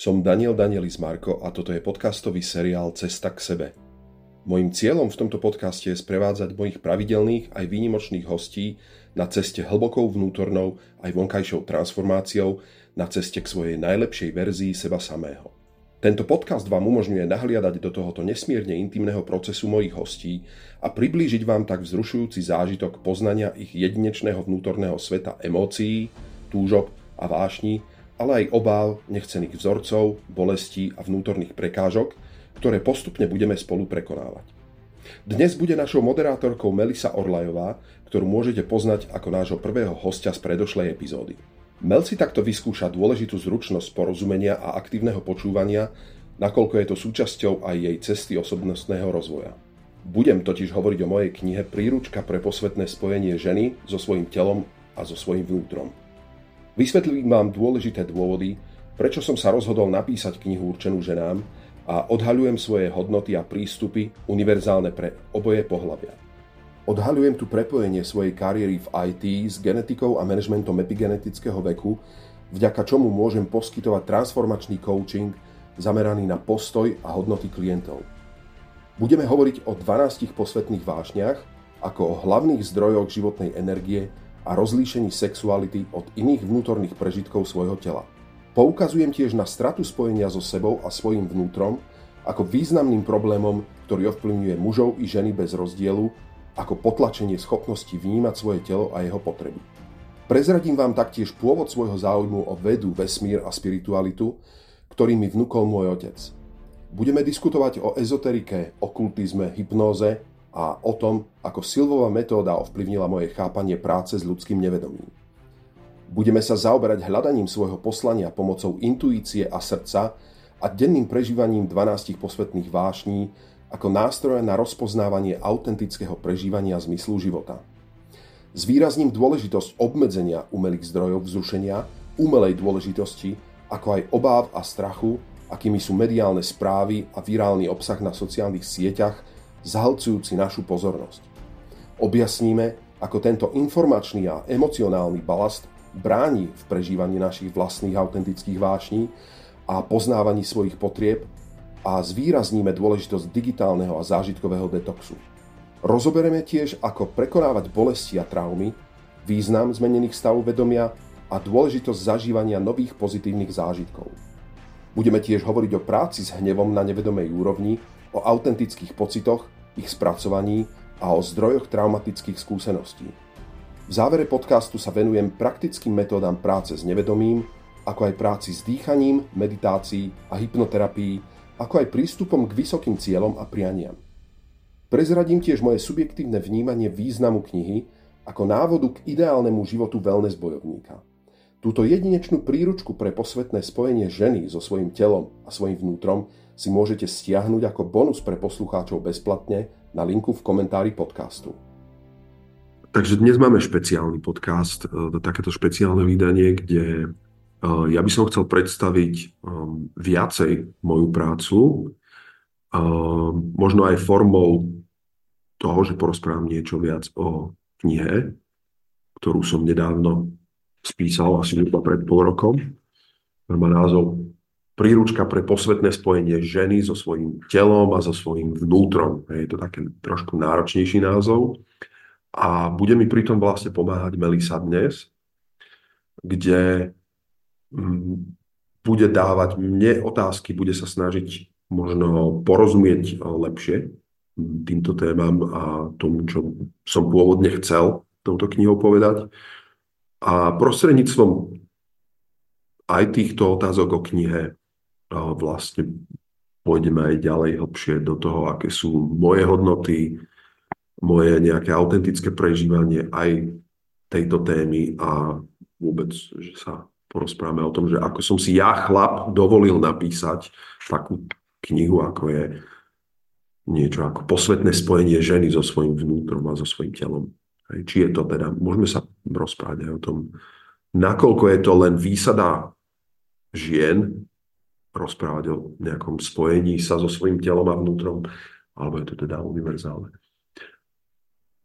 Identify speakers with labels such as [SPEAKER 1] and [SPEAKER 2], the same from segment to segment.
[SPEAKER 1] Som Daniel Danielis Marko a toto je podcastový seriál Cesta k sebe. Mojím cieľom v tomto podcaste je sprevádzať mojich pravidelných aj výnimočných hostí na ceste hlbokou vnútornou aj vonkajšou transformáciou na ceste k svojej najlepšej verzii seba samého. Tento podcast vám umožňuje nahliadať do tohoto nesmierne intimného procesu mojich hostí a priblížiť vám tak vzrušujúci zážitok poznania ich jedinečného vnútorného sveta emócií, túžob a vášní, ale aj obáv, nechcených vzorcov, bolestí a vnútorných prekážok, ktoré postupne budeme spolu prekonávať. Dnes bude našou moderátorkou Melisa Orlajová, ktorú môžete poznať ako nášho prvého hostia z predošlej epizódy. Mel si takto vyskúša dôležitú zručnosť porozumenia a aktívneho počúvania, nakoľko je to súčasťou aj jej cesty osobnostného rozvoja. Budem totiž hovoriť o mojej knihe Príručka pre posvetné spojenie ženy so svojím telom a so svojím vnútrom. Vysvetlím vám dôležité dôvody, prečo som sa rozhodol napísať knihu určenú ženám a odhaľujem svoje hodnoty a prístupy univerzálne pre oboje pohľavia. Odhaľujem tu prepojenie svojej kariéry v IT s genetikou a manažmentom epigenetického veku, vďaka čomu môžem poskytovať transformačný coaching zameraný na postoj a hodnoty klientov. Budeme hovoriť o 12 posvetných vášniach, ako o hlavných zdrojoch životnej energie a rozlíšení sexuality od iných vnútorných prežitkov svojho tela. Poukazujem tiež na stratu spojenia so sebou a svojim vnútrom ako významným problémom, ktorý ovplyvňuje mužov i ženy bez rozdielu, ako potlačenie schopnosti vnímať svoje telo a jeho potreby. Prezradím vám taktiež pôvod svojho záujmu o vedu, vesmír a spiritualitu, ktorý mi vnúkol môj otec. Budeme diskutovať o ezoterike, okultizme, hypnóze a o tom, ako Silvová metóda ovplyvnila moje chápanie práce s ľudským nevedomím. Budeme sa zaoberať hľadaním svojho poslania pomocou intuície a srdca a denným prežívaním 12 posvetných vášní ako nástroje na rozpoznávanie autentického prežívania zmyslu života. Zvýrazním dôležitosť obmedzenia umelých zdrojov vzrušenia, umelej dôležitosti, ako aj obáv a strachu, akými sú mediálne správy a virálny obsah na sociálnych sieťach zahlcujúci našu pozornosť. Objasníme, ako tento informačný a emocionálny balast bráni v prežívaní našich vlastných autentických vášní a poznávaní svojich potrieb a zvýrazníme dôležitosť digitálneho a zážitkového detoxu. Rozoberieme tiež, ako prekonávať bolesti a traumy, význam zmenených stavov vedomia a dôležitosť zažívania nových pozitívnych zážitkov. Budeme tiež hovoriť o práci s hnevom na nevedomej úrovni o autentických pocitoch, ich spracovaní a o zdrojoch traumatických skúseností. V závere podcastu sa venujem praktickým metódam práce s nevedomím, ako aj práci s dýchaním, meditácií a hypnoterapii, ako aj prístupom k vysokým cieľom a prianiam. Prezradím tiež moje subjektívne vnímanie významu knihy ako návodu k ideálnemu životu wellness bojovníka – Túto jedinečnú príručku pre posvetné spojenie ženy so svojím telom a svojim vnútrom si môžete stiahnuť ako bonus pre poslucháčov bezplatne na linku v komentári podcastu.
[SPEAKER 2] Takže dnes máme špeciálny podcast, e, takéto špeciálne vydanie, kde e, ja by som chcel predstaviť e, viacej moju prácu, možno aj formou toho, že porozprávam niečo viac o knihe, ktorú som nedávno spísal asi pred pol rokom. Má názov Príručka pre posvetné spojenie ženy so svojím telom a so svojím vnútrom. Je to taký trošku náročnejší názov. A bude mi pritom vlastne pomáhať Melisa dnes, kde mm, bude dávať mne otázky, bude sa snažiť možno porozumieť lepšie týmto témam a tomu, čo som pôvodne chcel touto knihou povedať. A prostredníctvom aj týchto otázok o knihe vlastne pôjdeme aj ďalej hlbšie do toho, aké sú moje hodnoty, moje nejaké autentické prežívanie aj tejto témy a vôbec, že sa porozprávame o tom, že ako som si ja, chlap, dovolil napísať takú knihu, ako je niečo ako posvetné spojenie ženy so svojím vnútrom a so svojím telom. Či je to teda, môžeme sa rozprávať aj o tom, nakoľko je to len výsada žien, rozprávať o nejakom spojení sa so svojím telom a vnútrom, alebo je to teda univerzálne.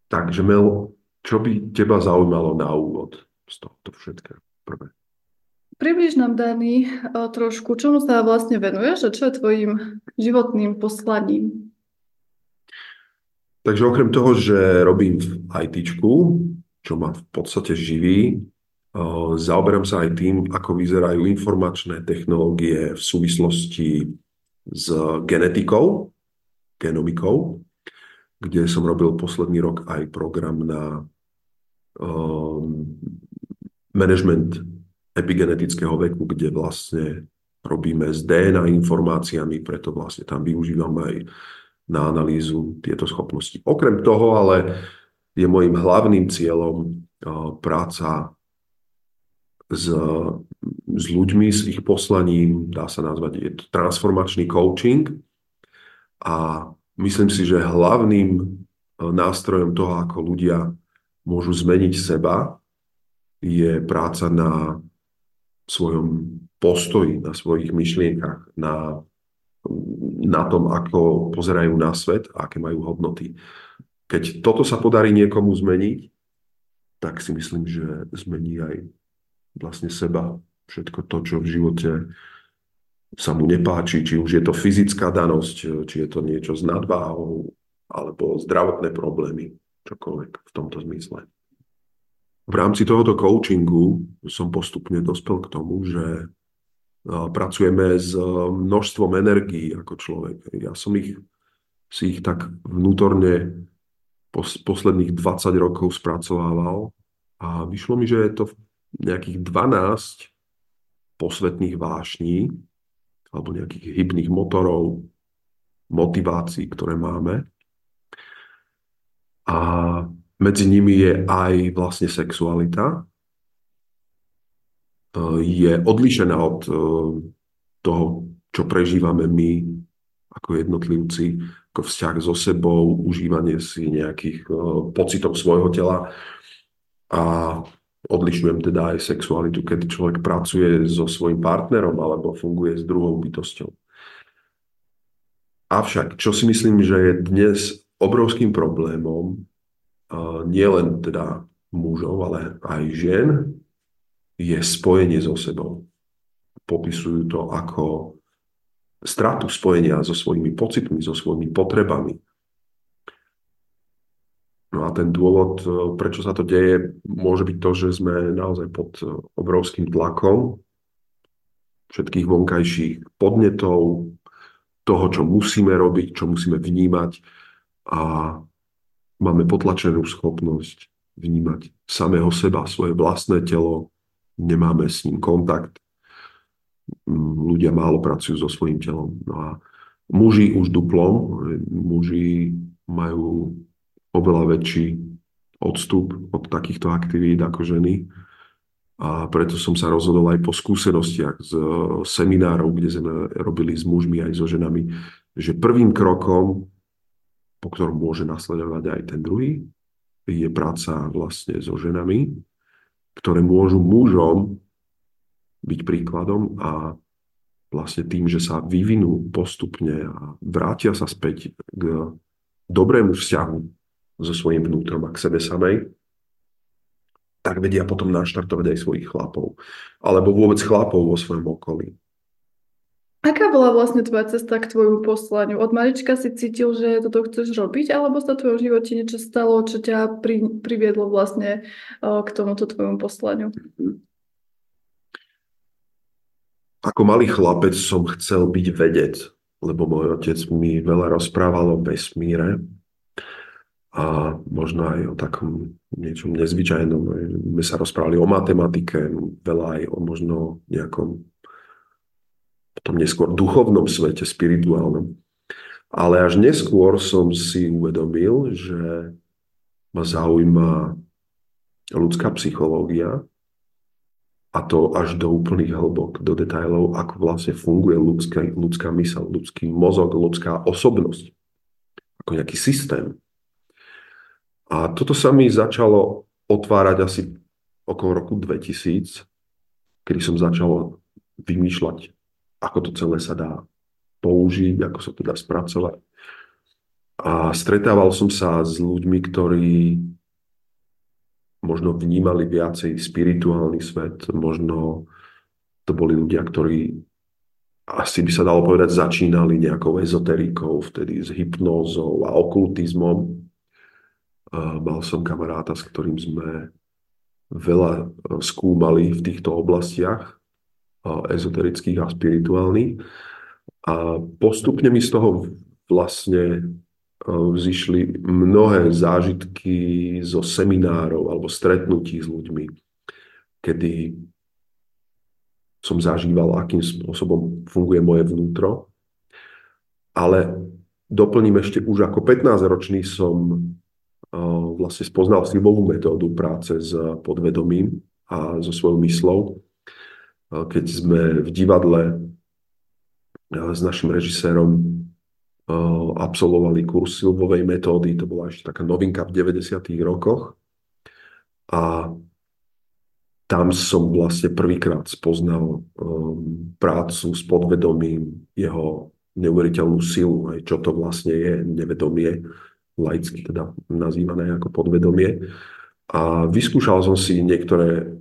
[SPEAKER 2] Takže Mel, čo by teba zaujímalo na úvod z tohto všetkého prvé?
[SPEAKER 3] Približ nám, Dani, trošku, čomu sa vlastne venuješ a čo je tvojim životným poslaním?
[SPEAKER 1] Takže okrem toho, že robím v IT, čo ma v podstate živí, zaoberám sa aj tým, ako vyzerajú informačné technológie v súvislosti s genetikou, genomikou, kde som robil posledný rok aj program na um, management epigenetického veku, kde vlastne robíme s DNA informáciami, preto vlastne tam využívam aj na analýzu tieto schopnosti. Okrem toho ale je môjim hlavným cieľom práca s, s ľuďmi, s ich poslaním, dá sa nazvať, je to transformačný coaching a myslím si, že hlavným nástrojom toho, ako ľudia môžu zmeniť seba, je práca na svojom postoji, na svojich myšlienkach, na, na tom, ako pozerajú na svet a aké majú hodnoty. Keď toto sa podarí niekomu zmeniť, tak si myslím, že zmení aj vlastne seba. Všetko to, čo v živote sa mu nepáči, či už je to fyzická danosť, či je to niečo s nadváhou, alebo zdravotné problémy, čokoľvek v tomto zmysle v rámci tohoto coachingu som postupne dospel k tomu, že pracujeme s množstvom energií ako človek. Ja som ich, si ich tak vnútorne pos, posledných 20 rokov spracovával a vyšlo mi, že je to nejakých 12 posvetných vášní alebo nejakých hybných motorov, motivácií, ktoré máme. A medzi nimi je aj vlastne sexualita. E, je odlišená od e, toho, čo prežívame my ako jednotlivci, ako vzťah so sebou, užívanie si nejakých e, pocitov svojho tela. A odlišujem teda aj sexualitu, keď človek pracuje so svojím partnerom alebo funguje s druhou bytosťou. Avšak, čo si myslím, že je dnes obrovským problémom, nielen teda mužov, ale aj žien, je spojenie so sebou. Popisujú to ako stratu spojenia so svojimi pocitmi, so svojimi potrebami. No a ten dôvod, prečo sa to deje, môže byť to, že sme naozaj pod obrovským tlakom všetkých vonkajších podnetov, toho, čo musíme robiť, čo musíme vnímať a máme potlačenú schopnosť vnímať samého seba, svoje vlastné telo, nemáme s ním kontakt. Mm, ľudia málo pracujú so svojím telom. No a muži už duplom, muži majú oveľa väčší odstup od takýchto aktivít ako ženy. A preto som sa rozhodol aj po skúsenostiach z seminárov, kde sme robili s mužmi aj so ženami, že prvým krokom po ktorom môže nasledovať aj ten druhý, je práca vlastne so ženami, ktoré môžu mužom byť príkladom a vlastne tým, že sa vyvinú postupne a vrátia sa späť k dobrému vzťahu so svojím vnútrom a k sebe samej, tak vedia potom naštartovať aj svojich chlapov. Alebo vôbec chlapov vo svojom okolí.
[SPEAKER 3] Aká bola vlastne tvoja cesta k tvojmu poslaniu? Od malička si cítil, že toto chceš robiť, alebo sa v tvojom živote niečo stalo, čo ťa pri, priviedlo vlastne k tomuto tvojmu poslaniu?
[SPEAKER 1] Ako malý chlapec som chcel byť vedec, lebo môj otec mi veľa rozprával o vesmíre a možno aj o takom niečom nezvyčajnom. My sa rozprávali o matematike, veľa aj o možno nejakom potom neskôr duchovnom svete, spirituálnom. Ale až neskôr som si uvedomil, že ma zaujíma ľudská psychológia a to až do úplných hlbok, do detajlov, ako vlastne funguje ľudská, ľudská mysl, ľudský mozog, ľudská osobnosť, ako nejaký systém. A toto sa mi začalo otvárať asi okolo roku 2000, kedy som začal vymýšľať ako to celé sa dá použiť, ako sa to dá spracovať. A stretával som sa s ľuďmi, ktorí možno vnímali viacej spirituálny svet, možno to boli ľudia, ktorí asi by sa dalo povedať, začínali nejakou ezoterikou, vtedy s hypnózou a okultizmom. Mal som kamaráta, s ktorým sme veľa e, skúmali v týchto oblastiach ezoterických a spirituálnych. A postupne mi z toho vlastne e, vzýšli mnohé zážitky zo seminárov alebo stretnutí s ľuďmi, kedy som zažíval, akým spôsobom funguje moje vnútro. Ale doplním ešte už ako 15-ročný som vlastne spoznal silovú metódu práce s podvedomím a so svojou myslou. Keď sme v divadle s našim režisérom absolvovali kurz silvovej metódy, to bola ešte taká novinka v 90. rokoch. A tam som vlastne prvýkrát spoznal um, prácu s podvedomím, jeho neuveriteľnú silu, aj čo to vlastne je nevedomie, laicky teda nazývané ako podvedomie. A vyskúšal som si niektoré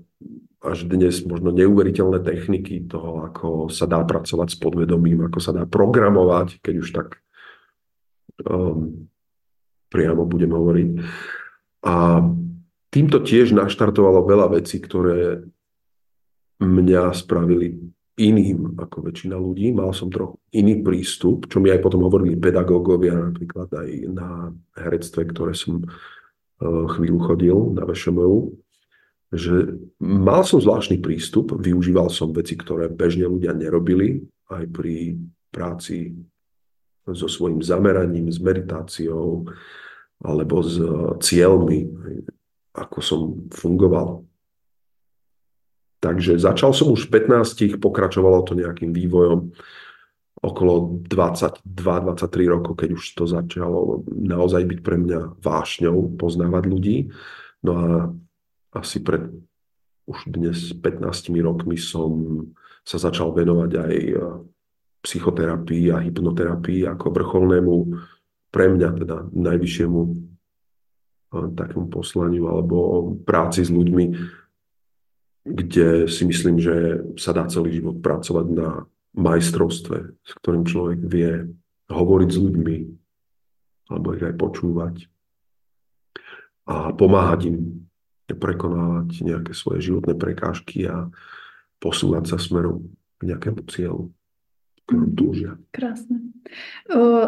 [SPEAKER 1] až dnes možno neuveriteľné techniky toho, ako sa dá pracovať s podvedomím, ako sa dá programovať, keď už tak um, priamo budem hovoriť. A týmto tiež naštartovalo veľa vecí, ktoré mňa spravili iným ako väčšina ľudí. Mal som trochu iný prístup, čo mi aj potom hovorili pedagógovia, napríklad aj na herectve, ktoré som e, chvíľu chodil na VŠMU, že mal som zvláštny prístup, využíval som veci, ktoré bežne ľudia nerobili, aj pri práci so svojím zameraním, s meditáciou alebo s cieľmi ako som fungoval. Takže začal som už v 15, pokračovalo to nejakým vývojom okolo 22-23 rokov, keď už to začalo naozaj byť pre mňa vášňou poznávať ľudí. No a asi pred už dnes 15 rokmi som sa začal venovať aj e, psychoterapii a hypnoterapii ako vrcholnému pre mňa teda najvyššiemu takému poslaniu alebo práci s ľuďmi, kde si myslím, že sa dá celý život pracovať na majstrovstve, s ktorým človek vie hovoriť s ľuďmi alebo ich aj počúvať a pomáhať im prekonávať nejaké svoje životné prekážky a posúvať sa smerom k nejakému cieľu, ktorom mhm. túžia.
[SPEAKER 3] Krásne.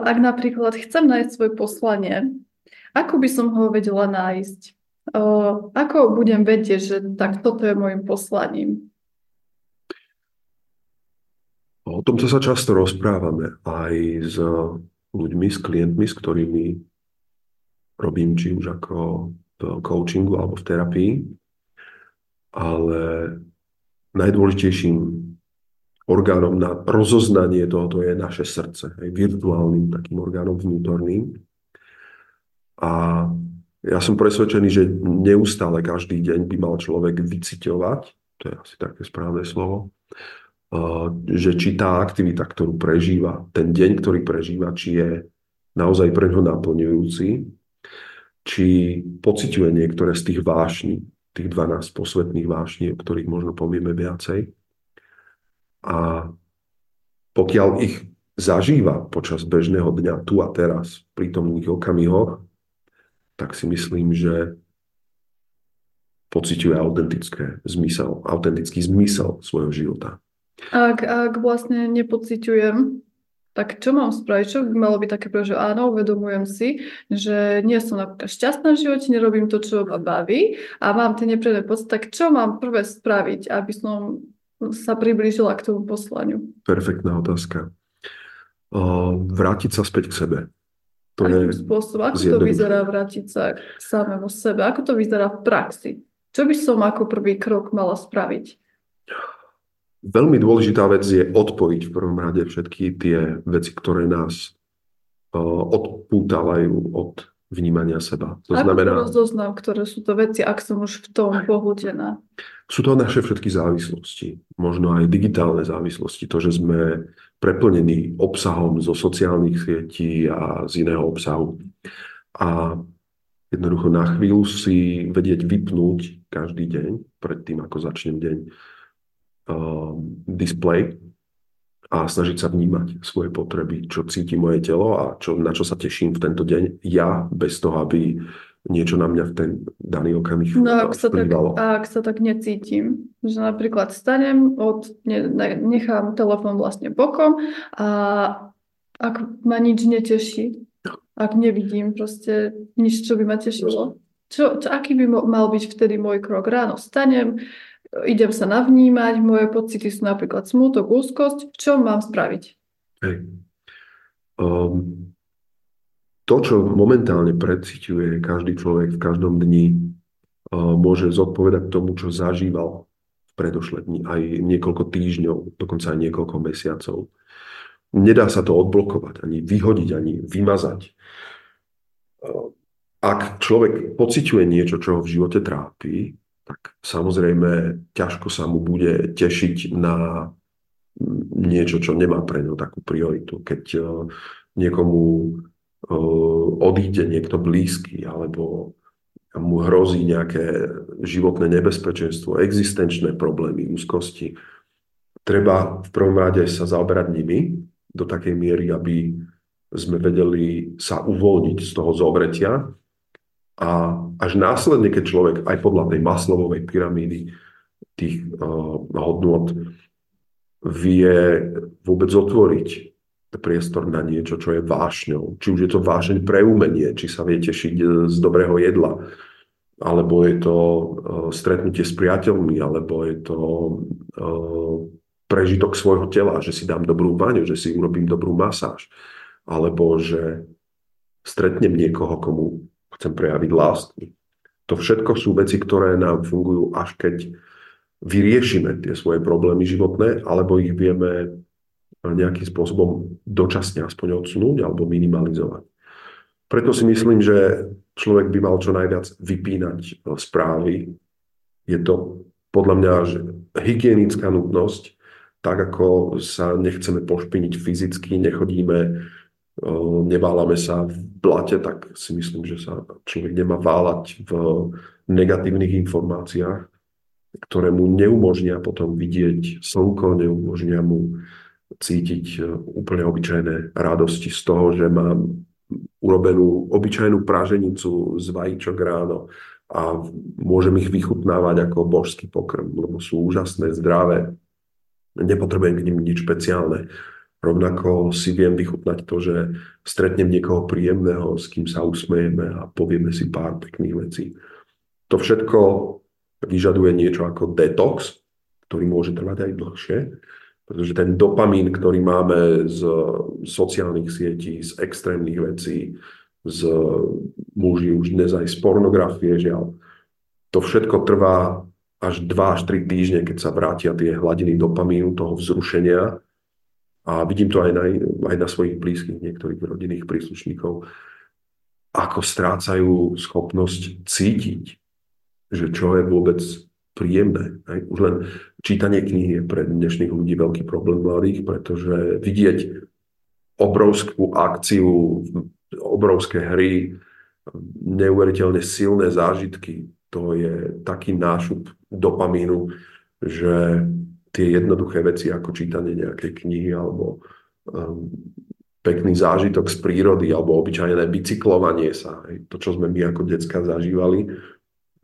[SPEAKER 3] Ak napríklad chcem nájsť svoje poslanie, ako by som ho vedela nájsť? Ako budem vedieť, že tak toto je môjim poslaním?
[SPEAKER 1] O tomto sa často rozprávame aj s ľuďmi, s klientmi, s ktorými robím či už ako v coachingu alebo v terapii. Ale najdôležitejším orgánom na rozoznanie tohoto je naše srdce, aj virtuálnym takým orgánom vnútorným. A ja som presvedčený, že neustále každý deň by mal človek vyciťovať, to je asi také správne slovo, že či tá aktivita, ktorú prežíva, ten deň, ktorý prežíva, či je naozaj pre ňo naplňujúci, či pociťuje niektoré z tých vášní, tých 12 posvetných vášní, o ktorých možno povieme viacej. A pokiaľ ich zažíva počas bežného dňa tu a teraz, pri tomých okamihoch, tak si myslím, že pociťuje autentické zmysel, autentický zmysel svojho života.
[SPEAKER 3] Ak, ak vlastne nepociťujem, tak čo mám spraviť? Čo by malo byť také, že áno, uvedomujem si, že nie som napríklad šťastná v živote, nerobím to, čo ma baví a mám tie nepríjemné pocity, tak čo mám prvé spraviť, aby som sa priblížila k tomu poslaniu?
[SPEAKER 1] Perfektná otázka. Vrátiť sa späť k sebe.
[SPEAKER 3] To Akým je spôsobom? Ako to vyzerá vrátiť sa k samému sebe? Ako to vyzerá v praxi? Čo by som ako prvý krok mala spraviť?
[SPEAKER 1] Veľmi dôležitá vec je odpojiť v prvom rade všetky tie veci, ktoré nás odpútavajú od vnímania seba.
[SPEAKER 3] To Ako znamená, rozoznám, ktoré sú to veci, ak som už v tom pohltená?
[SPEAKER 1] Sú to naše všetky závislosti, možno aj digitálne závislosti, to, že sme preplnený obsahom zo sociálnych sietí a z iného obsahu. A jednoducho na chvíľu si vedieť vypnúť každý deň, pred tým, ako začnem deň, display a snažiť sa vnímať svoje potreby, čo cíti moje telo a čo, na čo sa teším v tento deň. Ja bez toho, aby niečo na mňa v ten daný okamih
[SPEAKER 3] No ak sa, tak, ak sa tak necítim, že napríklad stanem, od, ne, nechám telefón vlastne bokom a ak ma nič neteší, ak nevidím proste nič, čo by ma tešilo, čo, čo, aký by mal byť vtedy môj krok? Ráno stanem, idem sa navnímať, moje pocity sú napríklad smútok, úzkosť, čo mám spraviť? Hej.
[SPEAKER 1] Um, to, čo momentálne preciťuje každý človek v každom dni, uh, môže zodpovedať tomu, čo zažíval v predošlé dni, aj niekoľko týždňov, dokonca aj niekoľko mesiacov. Nedá sa to odblokovať, ani vyhodiť, ani vymazať. Uh, ak človek pociťuje niečo, čo ho v živote trápi, tak samozrejme ťažko sa mu bude tešiť na niečo, čo nemá pre ňo takú prioritu. Keď e, niekomu odíde niekto blízky alebo mu hrozí nejaké životné nebezpečenstvo, existenčné problémy, úzkosti, treba v prvom rade sa zaoberať nimi do takej miery, aby sme vedeli sa uvoľniť z toho zovretia. A až následne, keď človek aj podľa tej maslovovej pyramídy tých uh, hodnot vie vôbec otvoriť priestor na niečo, čo je vášňou. Či už je to vášeň pre umenie, či sa vie tešiť e, z dobrého jedla, alebo je to uh, stretnutie s priateľmi, alebo je to uh, prežitok svojho tela, že si dám dobrú vaňu, že si urobím dobrú masáž, alebo že stretnem niekoho, komu chcem prejaviť lásku. To všetko sú veci, ktoré nám fungujú až keď vyriešime tie svoje problémy životné, alebo ich vieme nejakým spôsobom dočasne aspoň odsunúť alebo minimalizovať. Preto si myslím, že človek by mal čo najviac vypínať e, správy. Je to podľa mňa že hygienická nutnosť, tak ako sa nechceme pošpiniť fyzicky, nechodíme neváľame sa v blate, tak si myslím, že sa človek nemá váľať v negatívnych informáciách, ktoré mu neumožnia potom vidieť slnko, neumožnia mu cítiť e, úplne obyčajné radosti z toho, že mám urobenú obyčajnú praženicu z vajíčok ráno a môžem ich vychutnávať ako božský pokrm, lebo sú úžasné, zdravé. Nepotrebujem k nim nič špeciálne Rovnako si viem vychutnať to, že stretnem niekoho príjemného, s kým sa usmejeme a povieme si pár pekných vecí. To všetko vyžaduje niečo ako detox, ktorý môže trvať aj dlhšie, pretože ten dopamín, ktorý máme z sociálnych sietí, z extrémnych vecí, z muži už dnes aj z pornografie, žiaľ, to všetko trvá až 2 až 3 týždne, keď sa vrátia tie hladiny dopamínu, toho vzrušenia a vidím to aj na, aj na svojich blízkych, niektorých rodinných príslušníkov, ako strácajú schopnosť cítiť, že čo je vôbec príjemné. Už len čítanie knihy je pre dnešných ľudí veľký problém mladých, pretože vidieť obrovskú akciu, obrovské hry, neuveriteľne silné zážitky, to je taký nášup dopamínu, že tie jednoduché veci ako čítanie nejakej knihy alebo um, pekný zážitok z prírody alebo obyčajné bicyklovanie sa. To, čo sme my ako decka zažívali,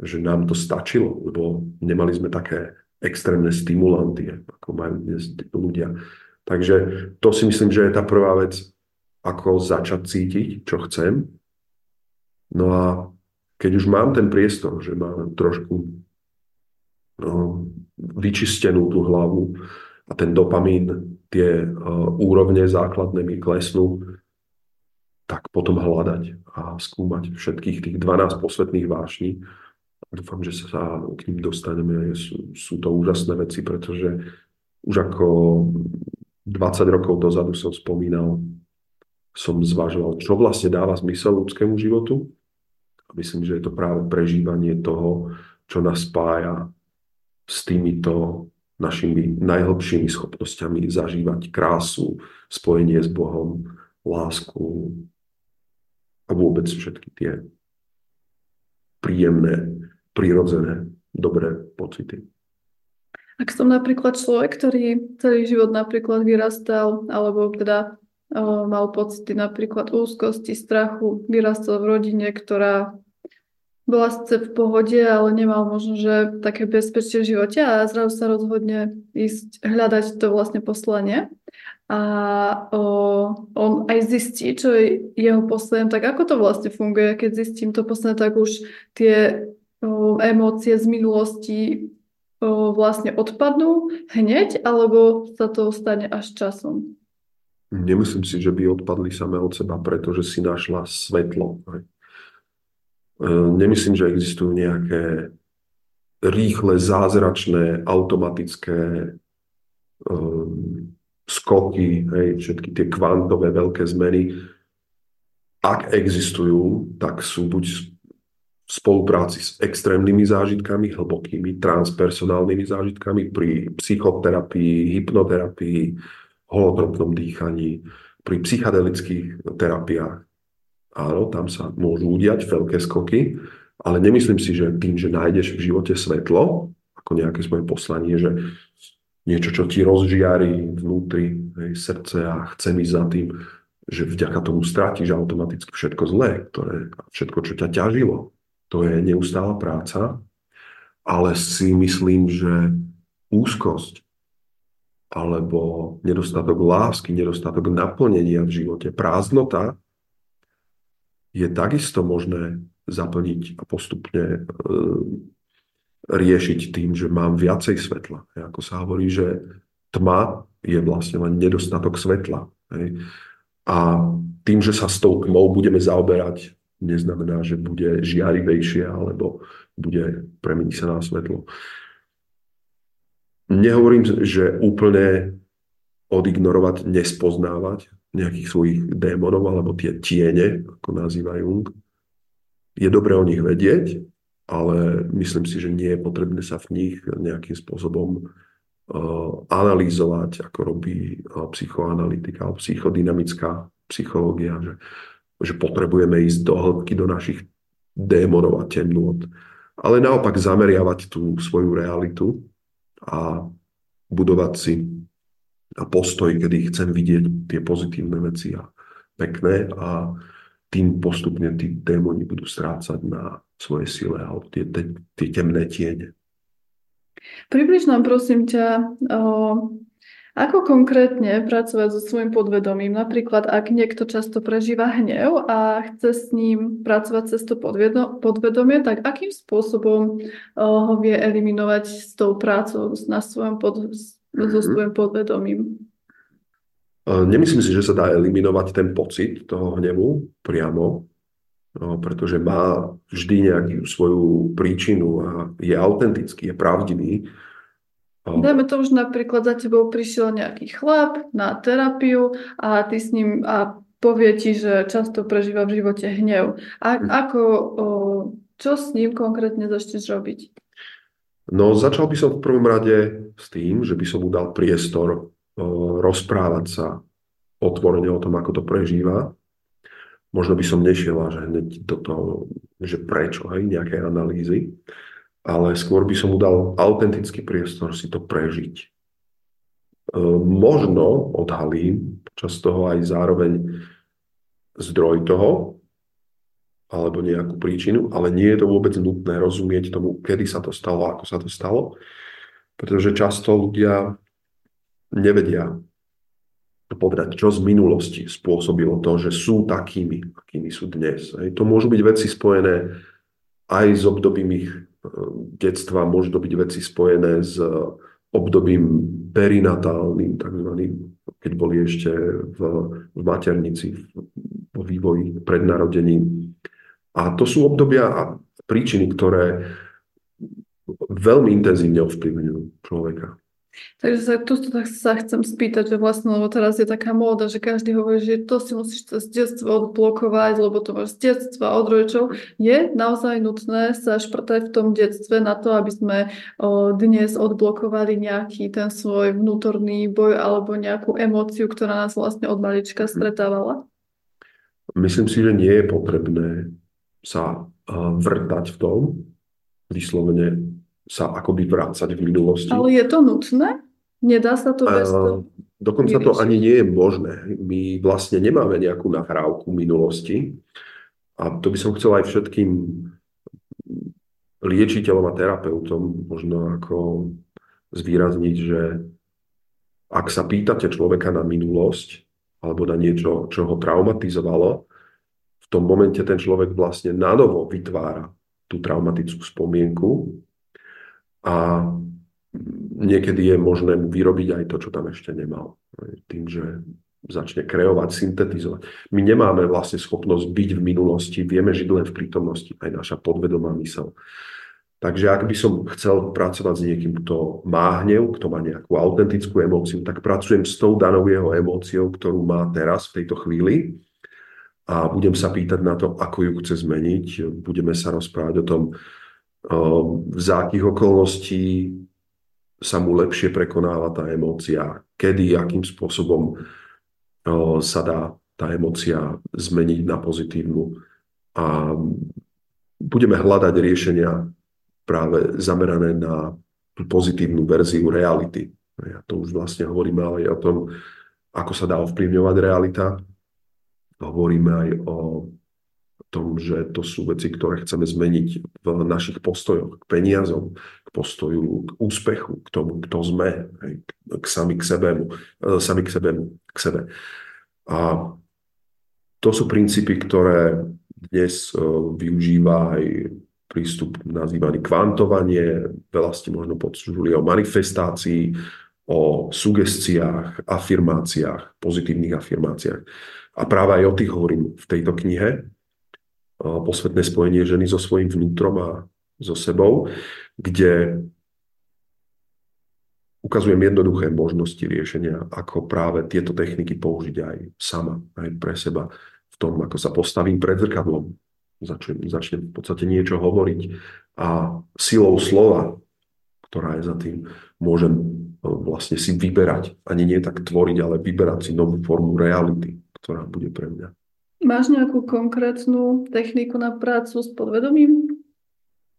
[SPEAKER 1] že nám to stačilo, lebo nemali sme také extrémne stimulanty, ako majú dnes ľudia. Takže to si myslím, že je tá prvá vec, ako začať cítiť, čo chcem. No a keď už mám ten priestor, že mám trošku no, vyčistenú tú hlavu a ten dopamín, tie uh, úrovne základné mi klesnú, tak potom hľadať a skúmať všetkých tých 12 posvetných vášní. Dúfam, že sa k ním dostaneme. Sú, sú to úžasné veci, pretože už ako 20 rokov dozadu som spomínal, som zvažoval, čo vlastne dáva zmysel ľudskému životu. A myslím, že je to práve prežívanie toho, čo nás spája s týmito našimi najhlbšími schopnosťami zažívať krásu, spojenie s Bohom, lásku a vôbec všetky tie príjemné, prirodzené, dobré pocity.
[SPEAKER 3] Ak som napríklad človek, ktorý celý život napríklad vyrastal, alebo teda o, mal pocity napríklad úzkosti, strachu, vyrastal v rodine, ktorá bola sice v pohode, ale nemal možno, že také bezpečie v živote a zrazu sa rozhodne ísť hľadať to vlastne poslanie. A o, on aj zistí, čo je jeho poslanie, tak ako to vlastne funguje, keď zistím to poslanie, tak už tie emócie z minulosti vlastne odpadnú hneď, alebo sa to stane až časom?
[SPEAKER 1] Nemyslím si, že by odpadli samé od seba, pretože si našla svetlo. E, nemyslím, že existujú nejaké rýchle, zázračné, automatické um, skoky, hej, všetky tie kvantové veľké zmeny. Ak existujú, tak sú buď spolupráci s extrémnymi zážitkami, hlbokými transpersonálnymi zážitkami pri psychoterapii, hypnoterapii, holotropnom dýchaní, pri psychedelických terapiách. Áno, tam sa môžu udiať veľké skoky, ale nemyslím si, že tým, že nájdeš v živote svetlo, ako nejaké svoje poslanie, že niečo, čo ti rozžiari vnútri hej, srdce a chce ísť za tým, že vďaka tomu strátiš automaticky všetko zlé, ktoré, všetko, čo ťa ťažilo to je neustála práca, ale si myslím, že úzkosť alebo nedostatok lásky, nedostatok naplnenia v živote, prázdnota je takisto možné zaplniť a postupne e, riešiť tým, že mám viacej svetla. Ako sa hovorí, že tma je vlastne len nedostatok svetla. Hej. A tým, že sa s tou tmou budeme zaoberať neznamená, že bude žiarivejšie alebo bude premeniť sa na svetlo. Nehovorím, že úplne odignorovať, nespoznávať nejakých svojich démonov alebo tie tiene, ako nazýva Jung. Je dobré o nich vedieť, ale myslím si, že nie je potrebné sa v nich nejakým spôsobom uh, analýzovať, ako robí uh, psychoanalytika alebo psychodynamická psychológia, že že potrebujeme ísť do hĺbky, do našich démonov a temnôt. Ale naopak zameriavať tú svoju realitu a budovať si a postoj, kedy chcem vidieť tie pozitívne veci a pekné a tým postupne tí démoni budú strácať na svoje sile alebo tie, tie, tie temné tiene.
[SPEAKER 3] Približ nám prosím ťa ako konkrétne pracovať so svojím podvedomím? Napríklad, ak niekto často prežíva hnev a chce s ním pracovať cez to podvedomie, tak akým spôsobom ho vie eliminovať s tou prácou na svojom pod, so mhm. svojím podvedomím?
[SPEAKER 1] Nemyslím si, že sa dá eliminovať ten pocit toho hnevu priamo, no, pretože má vždy nejakú svoju príčinu a je autentický, je pravdivý
[SPEAKER 3] Dajme to už napríklad za tebou prišiel nejaký chlap na terapiu a ty s ním a povie ti, že často prežíva v živote hnev. A, hm. ako, o, čo s ním konkrétne začneš robiť?
[SPEAKER 1] No začal by som v prvom rade s tým, že by som mu dal priestor o, rozprávať sa otvorene o tom, ako to prežíva. Možno by som nešiel až hneď do toho, že prečo, hej, nejaké analýzy ale skôr by som mu dal autentický priestor si to prežiť. E, možno odhalím počas toho aj zároveň zdroj toho, alebo nejakú príčinu, ale nie je to vôbec nutné rozumieť tomu, kedy sa to stalo, ako sa to stalo, pretože často ľudia nevedia povedať, čo z minulosti spôsobilo to, že sú takými, akými sú dnes. To môžu byť veci spojené aj s obdobím ich detstva môžu to byť veci spojené s obdobím perinatálnym, takzvaným, keď boli ešte v, v maternici, vo vývoji pred narodením. A to sú obdobia a príčiny, ktoré veľmi intenzívne ovplyvňujú človeka.
[SPEAKER 3] Takže sa, tu sa chcem spýtať, že vlastne, lebo teraz je taká móda, že každý hovorí, že to si musíš z detstva odblokovať, lebo to máš z detstva od rodičov. Je naozaj nutné sa šprtať v tom detstve na to, aby sme o, dnes odblokovali nejaký ten svoj vnútorný boj alebo nejakú emóciu, ktorá nás vlastne od malička mhm. stretávala?
[SPEAKER 1] Myslím si, že nie je potrebné sa vrtať v tom, vyslovene sa akoby vrácať v minulosti.
[SPEAKER 3] Ale je to nutné? Nedá sa to bez toho?
[SPEAKER 1] Dokonca to ani nie je možné. My vlastne nemáme nejakú nahrávku minulosti. A to by som chcel aj všetkým liečiteľom a terapeutom možno ako zvýrazniť, že ak sa pýtate človeka na minulosť alebo na niečo, čo ho traumatizovalo, v tom momente ten človek vlastne nanovo vytvára tú traumatickú spomienku a niekedy je možné mu vyrobiť aj to, čo tam ešte nemal. Tým, že začne kreovať, syntetizovať. My nemáme vlastne schopnosť byť v minulosti, vieme žiť len v prítomnosti, aj naša podvedomá mysel. Takže ak by som chcel pracovať s niekým, kto má hnev, kto má nejakú autentickú emóciu, tak pracujem s tou danou jeho emóciou, ktorú má teraz v tejto chvíli a budem sa pýtať na to, ako ju chce zmeniť. Budeme sa rozprávať o tom, za akých okolností sa mu lepšie prekonáva tá emócia, kedy, akým spôsobom sa dá tá emócia zmeniť na pozitívnu. A budeme hľadať riešenia práve zamerané na tú pozitívnu verziu reality. Ja to už vlastne hovoríme aj o tom, ako sa dá ovplyvňovať realita. Hovoríme aj o tom, že to sú veci, ktoré chceme zmeniť v našich postojoch k peniazom, k postoju, k úspechu, k tomu, kto sme, hej, k sami k sebe, e, sami k sebe, k sebe. A to sú princípy, ktoré dnes e, využíva aj prístup nazývaný kvantovanie, veľa ste možno počuli o manifestácii, o sugestiách, afirmáciách, pozitívnych afirmáciách. A práve aj o tých hovorím v tejto knihe, posvetné spojenie ženy so svojím vnútrom a so sebou, kde ukazujem jednoduché možnosti riešenia, ako práve tieto techniky použiť aj sama, aj pre seba v tom, ako sa postavím pred zrkadlom. Začnem, začnem v podstate niečo hovoriť a silou slova, ktorá je za tým, môžem e, vlastne si vyberať, ani nie tak tvoriť, ale vyberať si novú formu reality, ktorá bude pre mňa.
[SPEAKER 3] Máš nejakú konkrétnu techniku na prácu s podvedomím?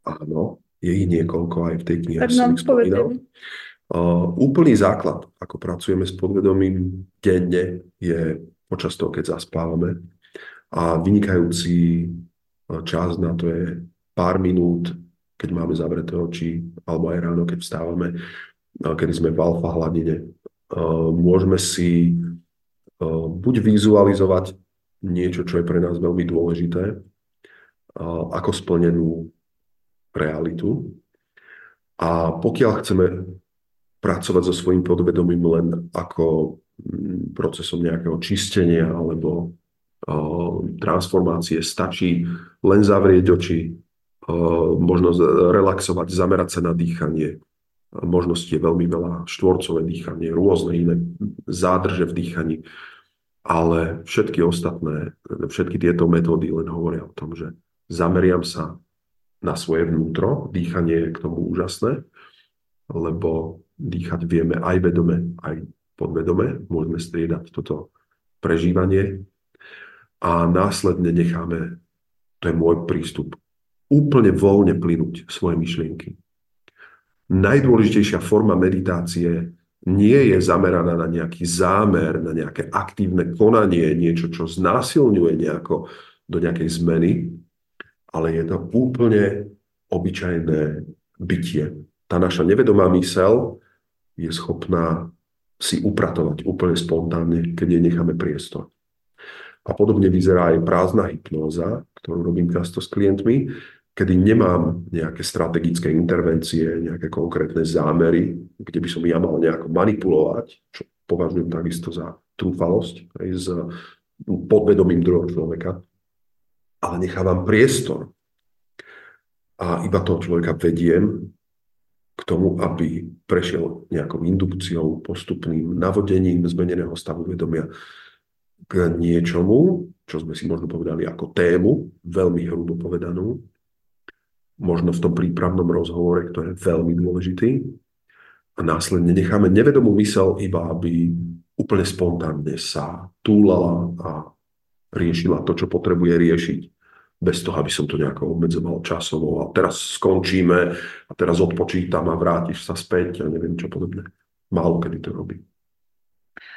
[SPEAKER 1] Áno, je ich niekoľko aj v tej knihe. Tak nám spomínal. Uh, úplný základ, ako pracujeme s podvedomím denne, je počas toho, keď zaspávame. A vynikajúci čas na to je pár minút, keď máme zavreté oči, alebo aj ráno, keď vstávame, kedy sme v alfa hladine. Môžeme si buď vizualizovať niečo, čo je pre nás veľmi dôležité, ako splnenú realitu. A pokiaľ chceme pracovať so svojím podvedomím len ako mm, procesom nejakého čistenia alebo transformácie, stačí len zavrieť oči, možno relaxovať, zamerať sa na dýchanie. Možností je veľmi veľa, štvorcové dýchanie, rôzne iné zádrže v dýchaní ale všetky ostatné, všetky tieto metódy len hovoria o tom, že zameriam sa na svoje vnútro, dýchanie je k tomu úžasné, lebo dýchať vieme aj vedome, aj podvedome, môžeme striedať toto prežívanie a následne necháme, to je môj prístup, úplne voľne plynúť svoje myšlienky. Najdôležitejšia forma meditácie nie je zameraná na nejaký zámer, na nejaké aktívne konanie, niečo, čo znásilňuje nejako do nejakej zmeny, ale je to úplne obyčajné bytie. Tá naša nevedomá mysel je schopná si upratovať úplne spontánne, keď jej necháme priestor. A podobne vyzerá aj prázdna hypnóza, ktorú robím často s klientmi, kedy nemám nejaké strategické intervencie, nejaké konkrétne zámery, kde by som ja mal nejako manipulovať, čo považujem takisto za trúfalosť aj s podvedomím druhého človeka, ale nechávam priestor. A iba toho človeka vediem k tomu, aby prešiel nejakou indukciou, postupným navodením zmeneného stavu vedomia k niečomu, čo sme si možno povedali ako tému, veľmi hrubo povedanú, možno v tom prípravnom rozhovore, ktorý je veľmi dôležitý. A následne necháme nevedomú mysel iba, aby úplne spontánne sa túlala a riešila to, čo potrebuje riešiť. bez toho, aby som to nejako obmedzoval časovo a teraz skončíme a teraz odpočítam a vrátiš sa späť a neviem čo podobné. Málo kedy to robí.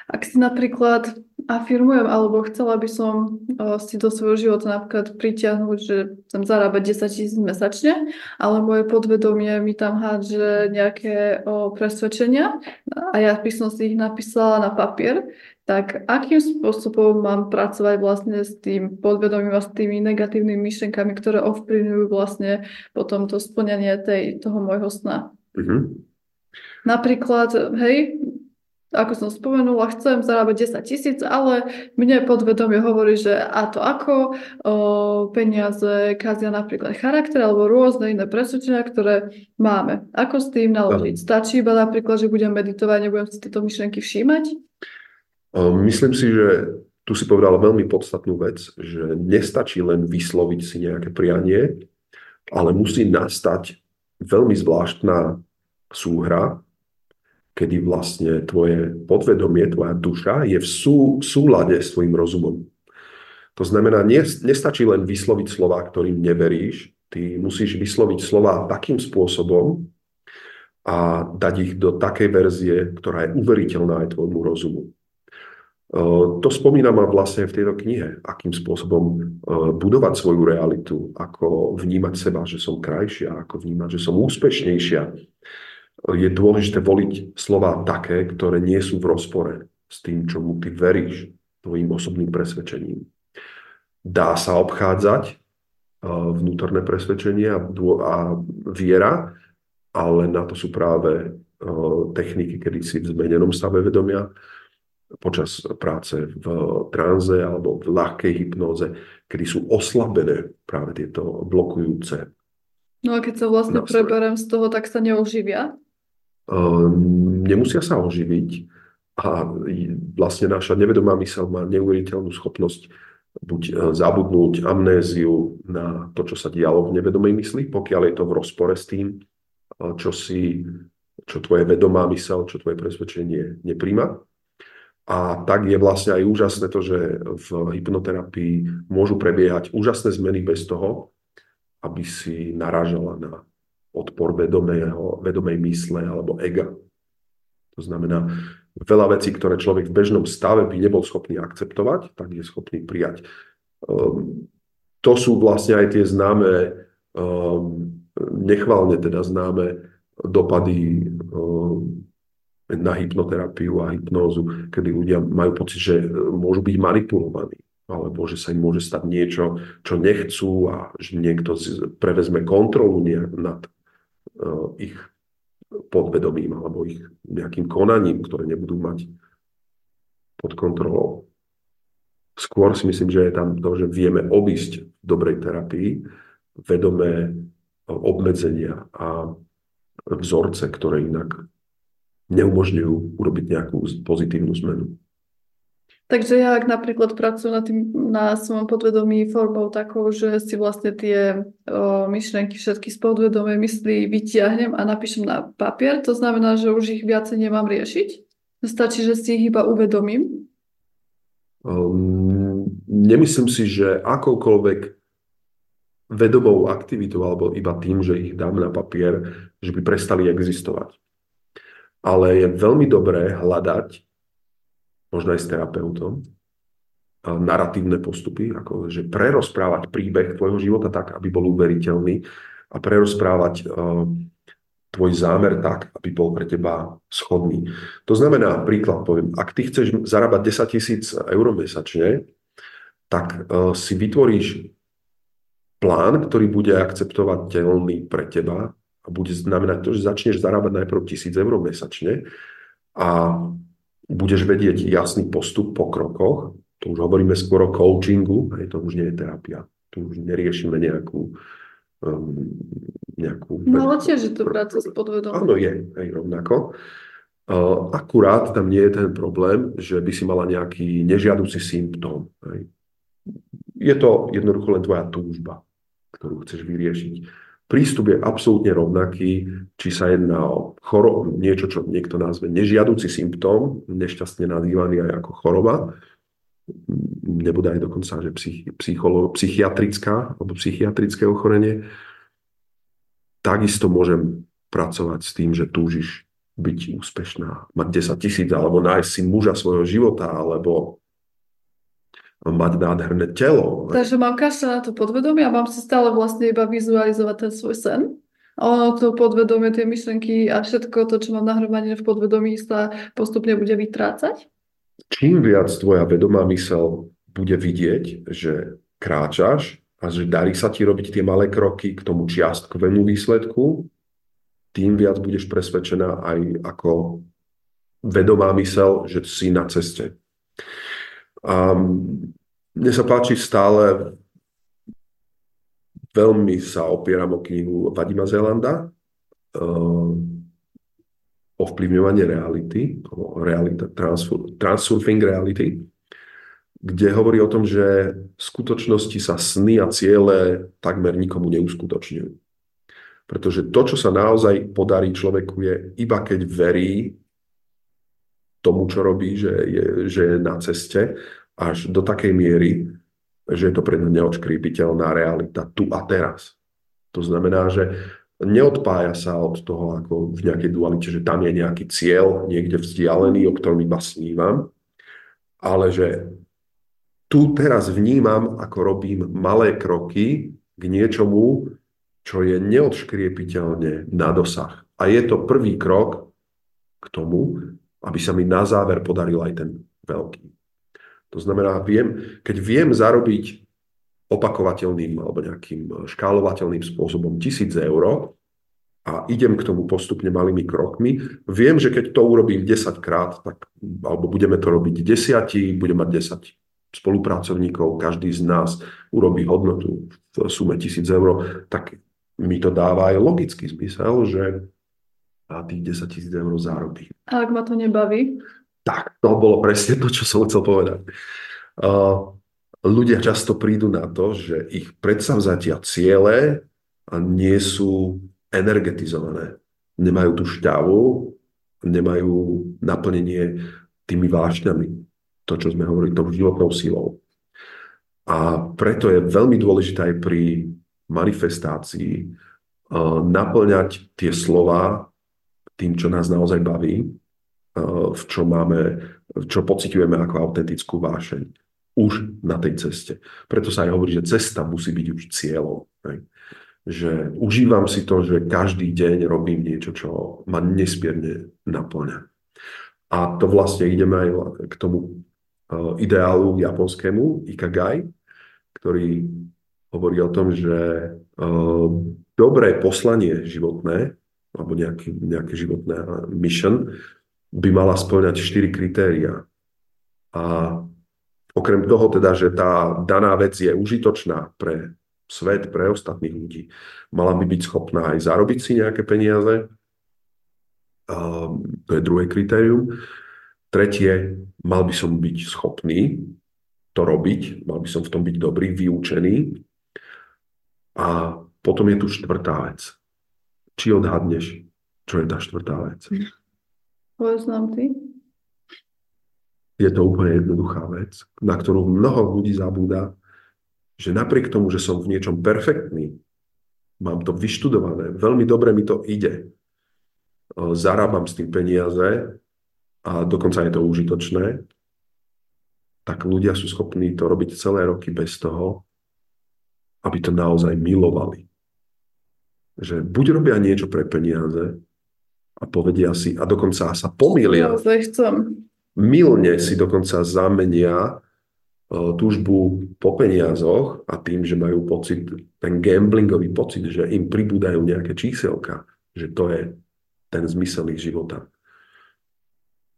[SPEAKER 3] Ak si napríklad afirmujem, alebo chcela by som uh, si do svojho života napríklad pritiahnuť, že chcem zarábať 10 tisíc mesačne, ale moje podvedomie mi tam hádže nejaké uh, presvedčenia a ja by som si ich napísala na papier, tak akým spôsobom mám pracovať vlastne s tým podvedomím a s tými negatívnymi myšlenkami, ktoré ovplyvňujú vlastne potom to splňanie tej, toho môjho sna. Mm-hmm. Napríklad, hej, ako som spomenula, chcem zarábať 10 tisíc, ale mne podvedomie hovorí, že a to ako o, peniaze kazia napríklad charakter alebo rôzne iné presvedčenia, ktoré máme. Ako s tým naložiť? Stačí iba napríklad, že budem meditovať, nebudem si tieto myšlenky všímať?
[SPEAKER 1] Myslím si, že tu si povedala veľmi podstatnú vec, že nestačí len vysloviť si nejaké prianie, ale musí nastať veľmi zvláštna súhra kedy vlastne tvoje podvedomie, tvoja duša je v sú, súlade s tvojim rozumom. To znamená, nestačí len vysloviť slova, ktorým neveríš, ty musíš vysloviť slova takým spôsobom a dať ich do takej verzie, ktorá je uveriteľná aj tvojmu rozumu. E, to spomínam vlastne v tejto knihe, akým spôsobom e, budovať svoju realitu, ako vnímať seba, že som krajšia, ako vnímať, že som úspešnejšia, je dôležité voliť slova také, ktoré nie sú v rozpore s tým, čomu ty veríš, tvojim osobným presvedčením. Dá sa obchádzať e, vnútorné presvedčenie a viera, ale na to sú práve e, techniky, kedy si v zmenenom stave vedomia, počas práce v tranze alebo v ľahkej hypnóze, kedy sú oslabené práve tieto blokujúce.
[SPEAKER 3] No a keď sa vlastne nástroje. preberem z toho, tak sa neoživia?
[SPEAKER 1] Ehm, nemusia sa oživiť a vlastne naša nevedomá mysel má neuveriteľnú schopnosť buď e, zabudnúť amnéziu na to, čo sa dialo v nevedomej mysli, pokiaľ je to v rozpore s tým, e, čo, si, čo tvoje vedomá mysel, čo tvoje presvedčenie nepríjma. A tak je vlastne aj úžasné to, že v hypnoterapii môžu prebiehať úžasné zmeny bez toho, aby si narážala na odpor vedomého, vedomej mysle alebo ega. To znamená, veľa vecí, ktoré človek v bežnom stave by nebol schopný akceptovať, tak je schopný prijať. Um, to sú vlastne aj tie známe, um, nechválne teda známe dopady um, na hypnoterapiu a hypnózu, kedy ľudia majú pocit, že môžu byť manipulovaní alebo že sa im môže stať niečo, čo nechcú a že niekto prevezme kontrolu nad ich podvedomím alebo ich nejakým konaním, ktoré nebudú mať pod kontrolou. Skôr si myslím, že je tam to, že vieme obísť v dobrej terapii vedomé obmedzenia a vzorce, ktoré inak neumožňujú urobiť nejakú pozitívnu zmenu.
[SPEAKER 3] Takže ja ak napríklad pracujem na, tým, na svojom podvedomí formou takou, že si vlastne tie o, myšlenky všetky z podvedomej mysli vytiahnem a napíšem na papier, to znamená, že už ich viacej nemám riešiť? Stačí, že si ich iba uvedomím?
[SPEAKER 1] Um, nemyslím si, že akoukoľvek vedomou aktivitou alebo iba tým, že ich dám na papier, že by prestali existovať. Ale je veľmi dobré hľadať možno aj s terapeutom, narratívne postupy, ako že prerozprávať príbeh tvojho života tak, aby bol uveriteľný a prerozprávať uh, tvoj zámer tak, aby bol pre teba schodný. To znamená, príklad poviem, ak ty chceš zarábať 10 tisíc eur mesačne, tak uh, si vytvoríš plán, ktorý bude akceptovateľný pre teba a bude znamenať to, že začneš zarábať najprv 1000 eur mesačne a budeš vedieť jasný postup po krokoch, to už hovoríme skôr o coachingu, aj to už nie je terapia. Tu už neriešime nejakú um, nejakú...
[SPEAKER 3] No ale tiež je to práca s podvedomím.
[SPEAKER 1] Áno, je, aj rovnako. Uh, akurát tam nie je ten problém, že by si mala nejaký nežiaducí symptóm. Hej. Je to jednoducho len tvoja túžba, ktorú chceš vyriešiť prístup je absolútne rovnaký, či sa jedná o choro- niečo, čo niekto nazve nežiaduci symptóm, nešťastne nazývaný aj ako choroba, nebude aj dokonca, že psych, psycholo, psychiatrická alebo psychiatrické ochorenie, takisto môžem pracovať s tým, že túžiš byť úspešná, mať 10 tisíc, alebo nájsť si muža svojho života, alebo mať nádherné telo.
[SPEAKER 3] Takže mám kaša na to podvedomie a mám si stále vlastne iba vizualizovať ten svoj sen. A ono to podvedomie, tie myšlenky a všetko to, čo mám nahromadené v podvedomí sa postupne bude vytrácať?
[SPEAKER 1] Čím viac tvoja vedomá mysel bude vidieť, že kráčaš a že darí sa ti robiť tie malé kroky k tomu čiastkovému výsledku, tým viac budeš presvedčená aj ako vedomá mysel, že si na ceste. A mne sa páči stále Veľmi sa opieram o knihu Vadima Zelanda, uh, ovplyvňovanie reality, realita, transfer, transurfing reality, kde hovorí o tom, že v skutočnosti sa sny a ciele takmer nikomu neuskutočňujú. Pretože to, čo sa naozaj podarí človeku, je iba keď verí tomu, čo robí, že je, že je na ceste, až do takej miery, že je to pre ňu neodškrípiteľná realita tu a teraz. To znamená, že neodpája sa od toho ako v nejakej dualite, že tam je nejaký cieľ niekde vzdialený, o ktorom iba snívam, ale že tu teraz vnímam, ako robím malé kroky k niečomu, čo je neodškriepiteľne na dosah. A je to prvý krok k tomu, aby sa mi na záver podaril aj ten veľký. To znamená, viem, keď viem zarobiť opakovateľným alebo nejakým škálovateľným spôsobom tisíc eur a idem k tomu postupne malými krokmi, viem, že keď to urobím 10 krát, tak, alebo budeme to robiť desiatí, budem mať 10 spolupracovníkov, každý z nás urobí hodnotu v sume tisíc eur, tak mi to dáva aj logický zmysel, že a tých 10 tisíc eur zarobí.
[SPEAKER 3] A ak ma to nebaví?
[SPEAKER 1] Tak, to bolo presne to, čo som chcel povedať. Uh, ľudia často prídu na to, že ich predsavzatia ciele nie sú energetizované. Nemajú tú šťavu, nemajú naplnenie tými vášňami. To, čo sme hovorili, tou životnou silou. A preto je veľmi dôležité aj pri manifestácii uh, naplňať tie slova tým, čo nás naozaj baví, v čo máme, čo pociťujeme ako autentickú vášeň už na tej ceste. Preto sa aj hovorí, že cesta musí byť už cieľom. Že užívam si to, že každý deň robím niečo, čo ma nesmierne naplňa. A to vlastne ideme aj k tomu uh, ideálu japonskému, Ikagai, ktorý hovorí o tom, že uh, dobré poslanie životné, alebo nejaký, nejaké životné mission, by mala splňať štyri kritéria. A okrem toho teda, že tá daná vec je užitočná pre svet, pre ostatných ľudí, mala by byť schopná aj zarobiť si nejaké peniaze. A to je druhé kritérium. Tretie, mal by som byť schopný to robiť, mal by som v tom byť dobrý, vyučený. A potom je tu štvrtá vec. Či odhadneš, čo je tá štvrtá vec?
[SPEAKER 3] Povedz nám ty.
[SPEAKER 1] Je to úplne jednoduchá vec, na ktorú mnoho ľudí zabúda, že napriek tomu, že som v niečom perfektný, mám to vyštudované, veľmi dobre mi to ide, zarábam s tým peniaze a dokonca je to užitočné, tak ľudia sú schopní to robiť celé roky bez toho, aby to naozaj milovali. Že buď robia niečo pre peniaze, a povedia si, a dokonca sa pomýlia.
[SPEAKER 3] chcem.
[SPEAKER 1] Milne si dokonca zamenia uh, túžbu po peniazoch a tým, že majú pocit, ten gamblingový pocit, že im pribúdajú nejaké číselka, že to je ten zmysel ich života.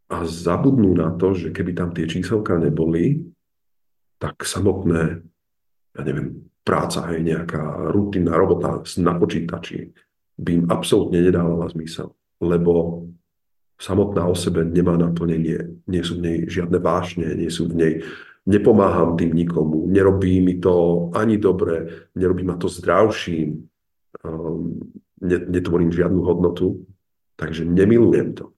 [SPEAKER 1] A zabudnú na to, že keby tam tie číselka neboli, tak samotné, ja neviem, práca, hej, nejaká rutinná robota na počítači by im absolútne nedávala zmysel lebo samotná o sebe nemá naplnenie, nie sú v nej žiadne vášne, nie sú v nej, nepomáham tým nikomu, nerobí mi to ani dobre, nerobí ma to zdravším, um, netvorím žiadnu hodnotu, takže nemilujem to.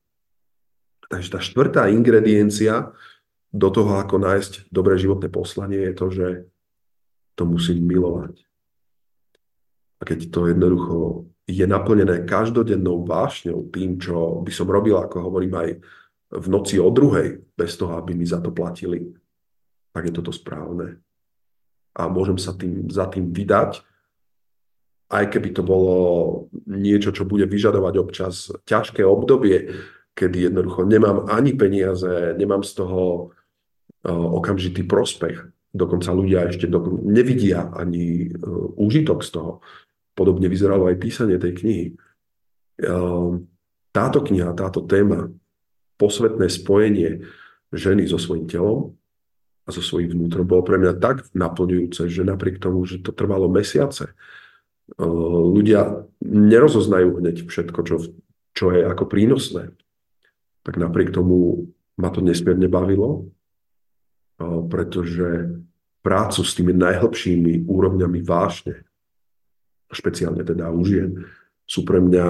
[SPEAKER 1] Takže tá štvrtá ingrediencia do toho, ako nájsť dobré životné poslanie, je to, že to musím milovať. A keď to jednoducho je naplnené každodennou vášňou, tým, čo by som robil, ako hovorím aj v noci o druhej, bez toho, aby mi za to platili, tak je toto správne. A môžem sa tým, za tým vydať, aj keby to bolo niečo, čo bude vyžadovať občas ťažké obdobie, kedy jednoducho nemám ani peniaze, nemám z toho okamžitý prospech. Dokonca ľudia ešte do, nevidia ani uh, úžitok z toho. Podobne vyzeralo aj písanie tej knihy. Uh, táto kniha, táto téma, posvetné spojenie ženy so svojím telom a so svojím vnútrom bolo pre mňa tak naplňujúce, že napriek tomu, že to trvalo mesiace, ľudia nerozoznajú hneď všetko, čo, čo je ako prínosné. Tak napriek tomu ma to nesmierne bavilo, pretože prácu s tými najhlbšími úrovňami vášne, špeciálne teda u žien, sú pre mňa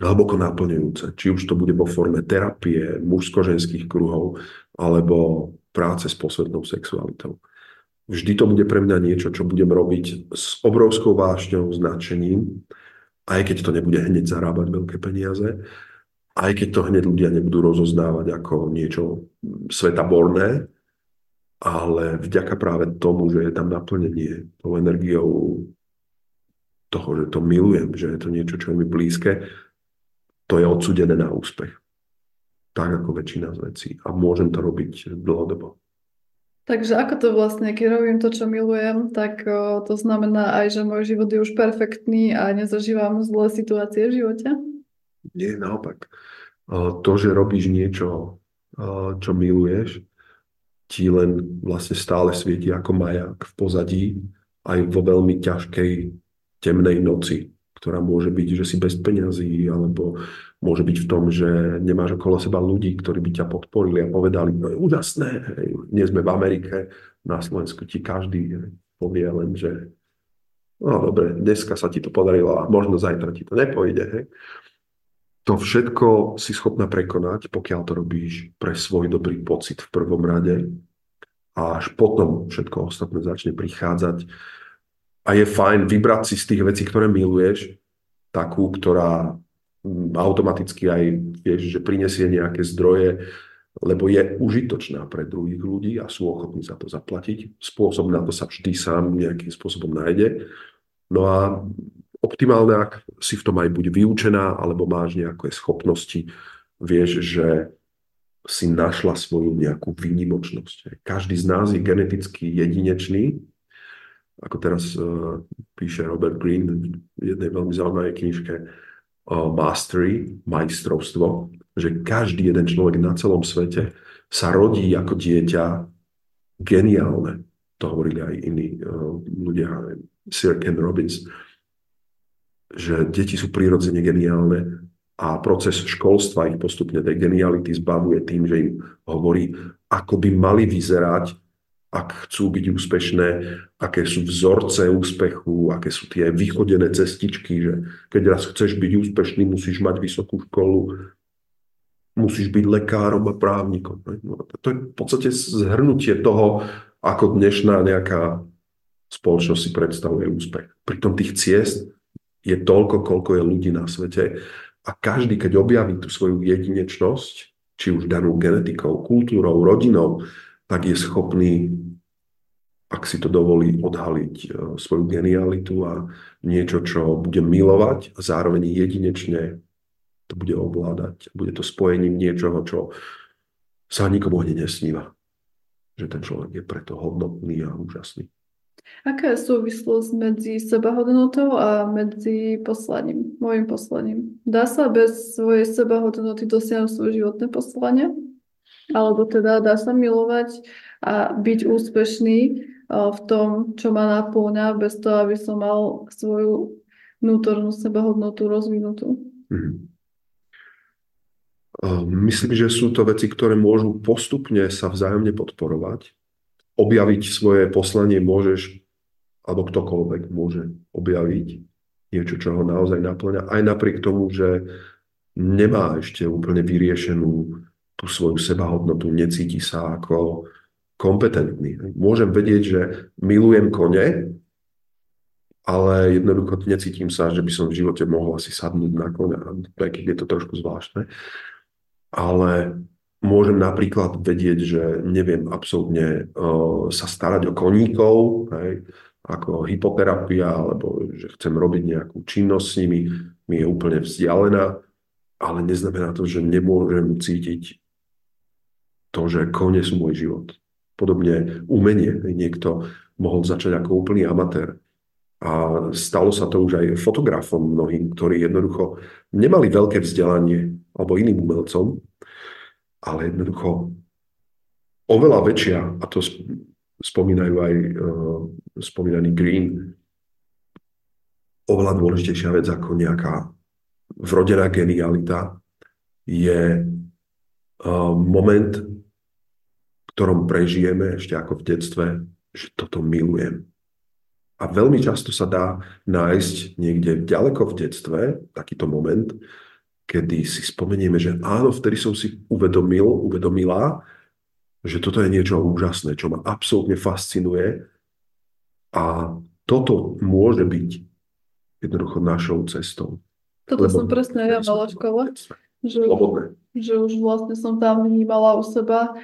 [SPEAKER 1] hlboko naplňujúce. Či už to bude vo forme terapie, mužsko-ženských kruhov, alebo práce s posvetnou sexualitou. Vždy to bude pre mňa niečo, čo budem robiť s obrovskou vášňou, značením, aj keď to nebude hneď zarábať veľké peniaze, aj keď to hneď ľudia nebudú rozoznávať ako niečo svetaborné, ale vďaka práve tomu, že je tam naplnenie tou energiou toho, že to milujem, že je to niečo, čo je mi blízke, to je odsudené na úspech. Tak ako väčšina z vecí. A môžem to robiť dlhodobo.
[SPEAKER 3] Takže ako to vlastne, keď robím to, čo milujem, tak o, to znamená aj, že môj život je už perfektný a nezažívam zlé situácie v živote?
[SPEAKER 1] Nie, naopak. To, že robíš niečo, čo miluješ, ti len vlastne stále svieti ako majak v pozadí aj vo veľmi ťažkej temnej noci, ktorá môže byť, že si bez peňazí, alebo môže byť v tom, že nemáš okolo seba ľudí, ktorí by ťa podporili a povedali, no je úžasné, hej, nie sme v Amerike, na Slovensku ti každý povie len, že no dobre, dneska sa ti to podarilo a možno zajtra ti to nepojde. Hej. To všetko si schopná prekonať, pokiaľ to robíš pre svoj dobrý pocit v prvom rade a až potom všetko ostatné začne prichádzať. A je fajn vybrať si z tých vecí, ktoré miluješ, takú, ktorá automaticky aj vieš, že prinesie nejaké zdroje, lebo je užitočná pre druhých ľudí a sú ochotní za to zaplatiť. Spôsob na to sa vždy sám nejakým spôsobom nájde. No a optimálne, ak si v tom aj buď vyučená, alebo máš nejaké schopnosti, vieš, že si našla svoju nejakú výnimočnosť. Každý z nás je geneticky jedinečný, ako teraz uh, píše Robert Greene v jednej veľmi zaujímavej knižke, mastery, majstrovstvo, že každý jeden človek na celom svete sa rodí ako dieťa geniálne. To hovorili aj iní uh, ľudia, Sir Ken Robbins, že deti sú prirodzene geniálne a proces školstva ich postupne tej geniality zbavuje tým, že im hovorí, ako by mali vyzerať ak chcú byť úspešné, aké sú vzorce úspechu, aké sú tie vychodené cestičky, že keď raz chceš byť úspešný, musíš mať vysokú školu, musíš byť lekárom a právnikom. No, to je v podstate zhrnutie toho, ako dnešná nejaká spoločnosť si predstavuje úspech. Pritom tých ciest je toľko, koľko je ľudí na svete a každý, keď objaví tú svoju jedinečnosť, či už danú genetikou, kultúrou, rodinou, tak je schopný, ak si to dovolí, odhaliť e, svoju genialitu a niečo, čo bude milovať a zároveň jedinečne to bude ovládať. Bude to spojením niečoho, čo sa nikomu ani nesníva. Že ten človek je preto hodnotný a úžasný.
[SPEAKER 3] Aká je súvislosť medzi sebahodnotou a medzi poslaním, môjim poslaním? Dá sa bez svojej sebahodnoty dosiahnuť svoje životné poslanie? Alebo teda dá sa milovať a byť úspešný v tom, čo ma naplňa, bez toho, aby som mal svoju vnútornú sebahodnotu rozvinutú. Mhm.
[SPEAKER 1] Myslím, že sú to veci, ktoré môžu postupne sa vzájomne podporovať. Objaviť svoje poslanie môžeš, alebo ktokoľvek môže objaviť niečo, čo ho naozaj naplňa, aj napriek tomu, že nemá ešte úplne vyriešenú tú svoju sebahodnotu, necíti sa ako kompetentný. Môžem vedieť, že milujem kone, ale jednoducho necítim sa, že by som v živote mohol asi sadnúť na koňa, aj keď je to trošku zvláštne. Ale môžem napríklad vedieť, že neviem absolútne uh, sa starať o koníkov, hej, ako hypoterapia, alebo že chcem robiť nejakú činnosť s nimi, mi je úplne vzdialená, ale neznamená to, že nemôžem cítiť to, že kone sú môj život. Podobne umenie. Niekto mohol začať ako úplný amatér. A stalo sa to už aj fotografom mnohým, ktorí jednoducho nemali veľké vzdelanie alebo iným umelcom, ale jednoducho oveľa väčšia, a to spomínajú aj uh, spomínaný Green, oveľa dôležitejšia vec ako nejaká vrodená genialita je uh, moment, v ktorom prežijeme ešte ako v detstve, že toto milujem. A veľmi často sa dá nájsť niekde ďaleko v detstve takýto moment, kedy si spomenieme, že áno, vtedy som si uvedomil, uvedomila, že toto je niečo úžasné, čo ma absolútne fascinuje a toto môže byť jednoducho našou cestou.
[SPEAKER 3] Toto som presne ja mala v škole. Že, že už vlastne som tam vnímala u seba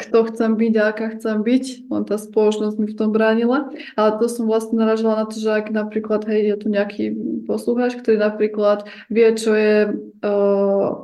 [SPEAKER 3] kto chcem byť a aká chcem byť, len tá spoločnosť mi v tom bránila. Ale to som vlastne naražala na to, že ak napríklad, hej, je tu nejaký poslucháč, ktorý napríklad vie, čo je,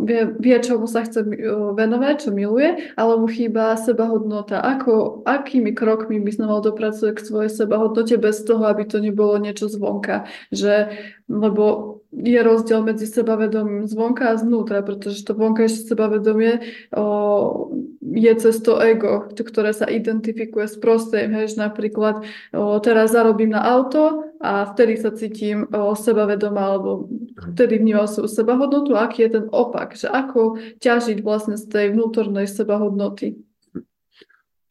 [SPEAKER 3] vie, vie, čomu sa chce venovať, čo miluje, ale mu chýba sebahodnota. Ako, akými krokmi by sme mal dopracovať k svojej sebahodnote bez toho, aby to nebolo niečo zvonka. Že, lebo je rozdiel medzi sebavedomím zvonka a znútra, pretože to vonkajšie sebavedomie o, je cez to ego, ktoré sa identifikuje s prostredím. Hej, napríklad o, teraz zarobím na auto a vtedy sa cítim o, sebavedomá alebo vtedy vnímam svoju sebahodnotu. Aký je ten opak? Že ako ťažiť vlastne z tej vnútornej sebahodnoty?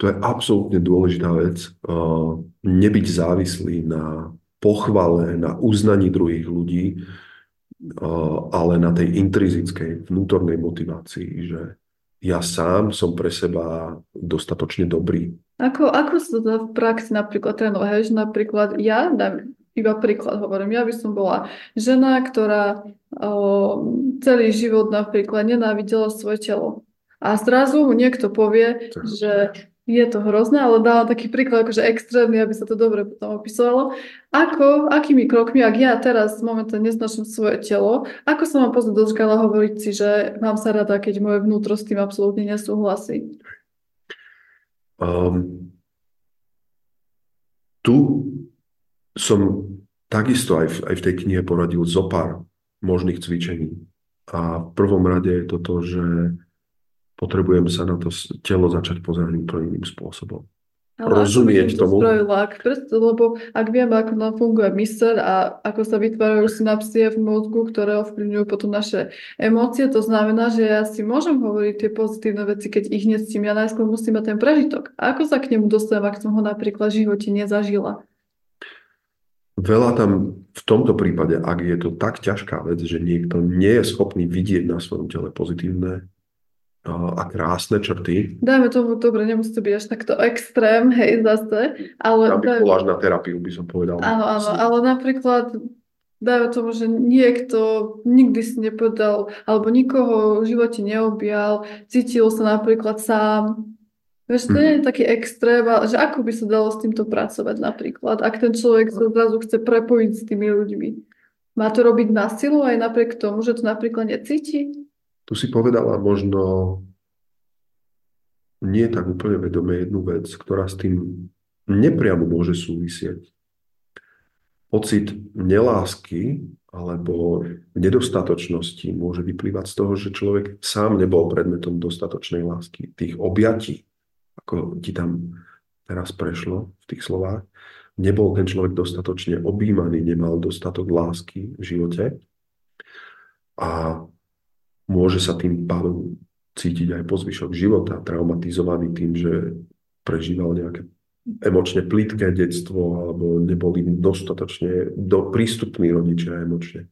[SPEAKER 1] To je absolútne dôležitá vec. Uh, nebyť závislý na pochvale, na uznaní druhých ľudí, ale na tej intrizickej vnútornej motivácii, že ja sám som pre seba dostatočne dobrý.
[SPEAKER 3] Ako, ako sa to v praxi napríklad trénuje? Napríklad ja, dám iba príklad hovorím, ja by som bola žena, ktorá o, celý život napríklad nenávidela svoje telo. A zrazu mu niekto povie, že je to hrozné, ale dávam taký príklad, akože extrémny, aby sa to dobre potom opisovalo. Ako, akými krokmi, ak ja teraz momentálne neznačím svoje telo, ako sa mám pozrieť do zrkadla hovoriť si, že mám sa rada, keď moje vnútro s tým absolútne nesúhlasí? Um,
[SPEAKER 1] tu som takisto aj v, aj v tej knihe poradil zo pár možných cvičení. A v prvom rade je to to, že potrebujem sa na to telo začať pozerať úplne iným spôsobom. Ale rozumieť tomu.
[SPEAKER 3] Spravila, ak, lebo ak vieme, ako nám funguje myseľ a ako sa vytvárajú synapsie v mozgu, ktoré ovplyvňujú potom naše emócie, to znamená, že ja si môžem hovoriť tie pozitívne veci, keď ich necítim. Ja najskôr musím mať ten prežitok. A ako sa k nemu dostanem, ak som ho napríklad v živote nezažila?
[SPEAKER 1] Veľa tam v tomto prípade, ak je to tak ťažká vec, že niekto nie je schopný vidieť na svojom tele pozitívne a krásne črty.
[SPEAKER 3] Dajme tomu, dobre, nemusí to byť až takto extrém, hej, zase. Ale
[SPEAKER 1] daj... na terapiu by som povedal.
[SPEAKER 3] Áno, áno, ale napríklad dajme tomu, že niekto nikdy si nepovedal, alebo nikoho v živote neobjal, cítil sa napríklad sám. Vieš, to je mm. taký extrém, že ako by sa dalo s týmto pracovať napríklad, ak ten človek sa zrazu chce prepojiť s tými ľuďmi. Má to robiť na silu aj napriek tomu, že to napríklad necíti?
[SPEAKER 1] Tu si povedala možno nie tak úplne vedome jednu vec, ktorá s tým nepriamo môže súvisieť. Pocit nelásky alebo nedostatočnosti môže vyplývať z toho, že človek sám nebol predmetom dostatočnej lásky. Tých objatí, ako ti tam teraz prešlo v tých slovách, nebol ten človek dostatočne objímaný, nemal dostatok lásky v živote. A môže sa tým pádom cítiť aj po zvyšok života, traumatizovaný tým, že prežíval nejaké emočne plítke detstvo alebo neboli dostatočne do, prístupní rodičia emočne.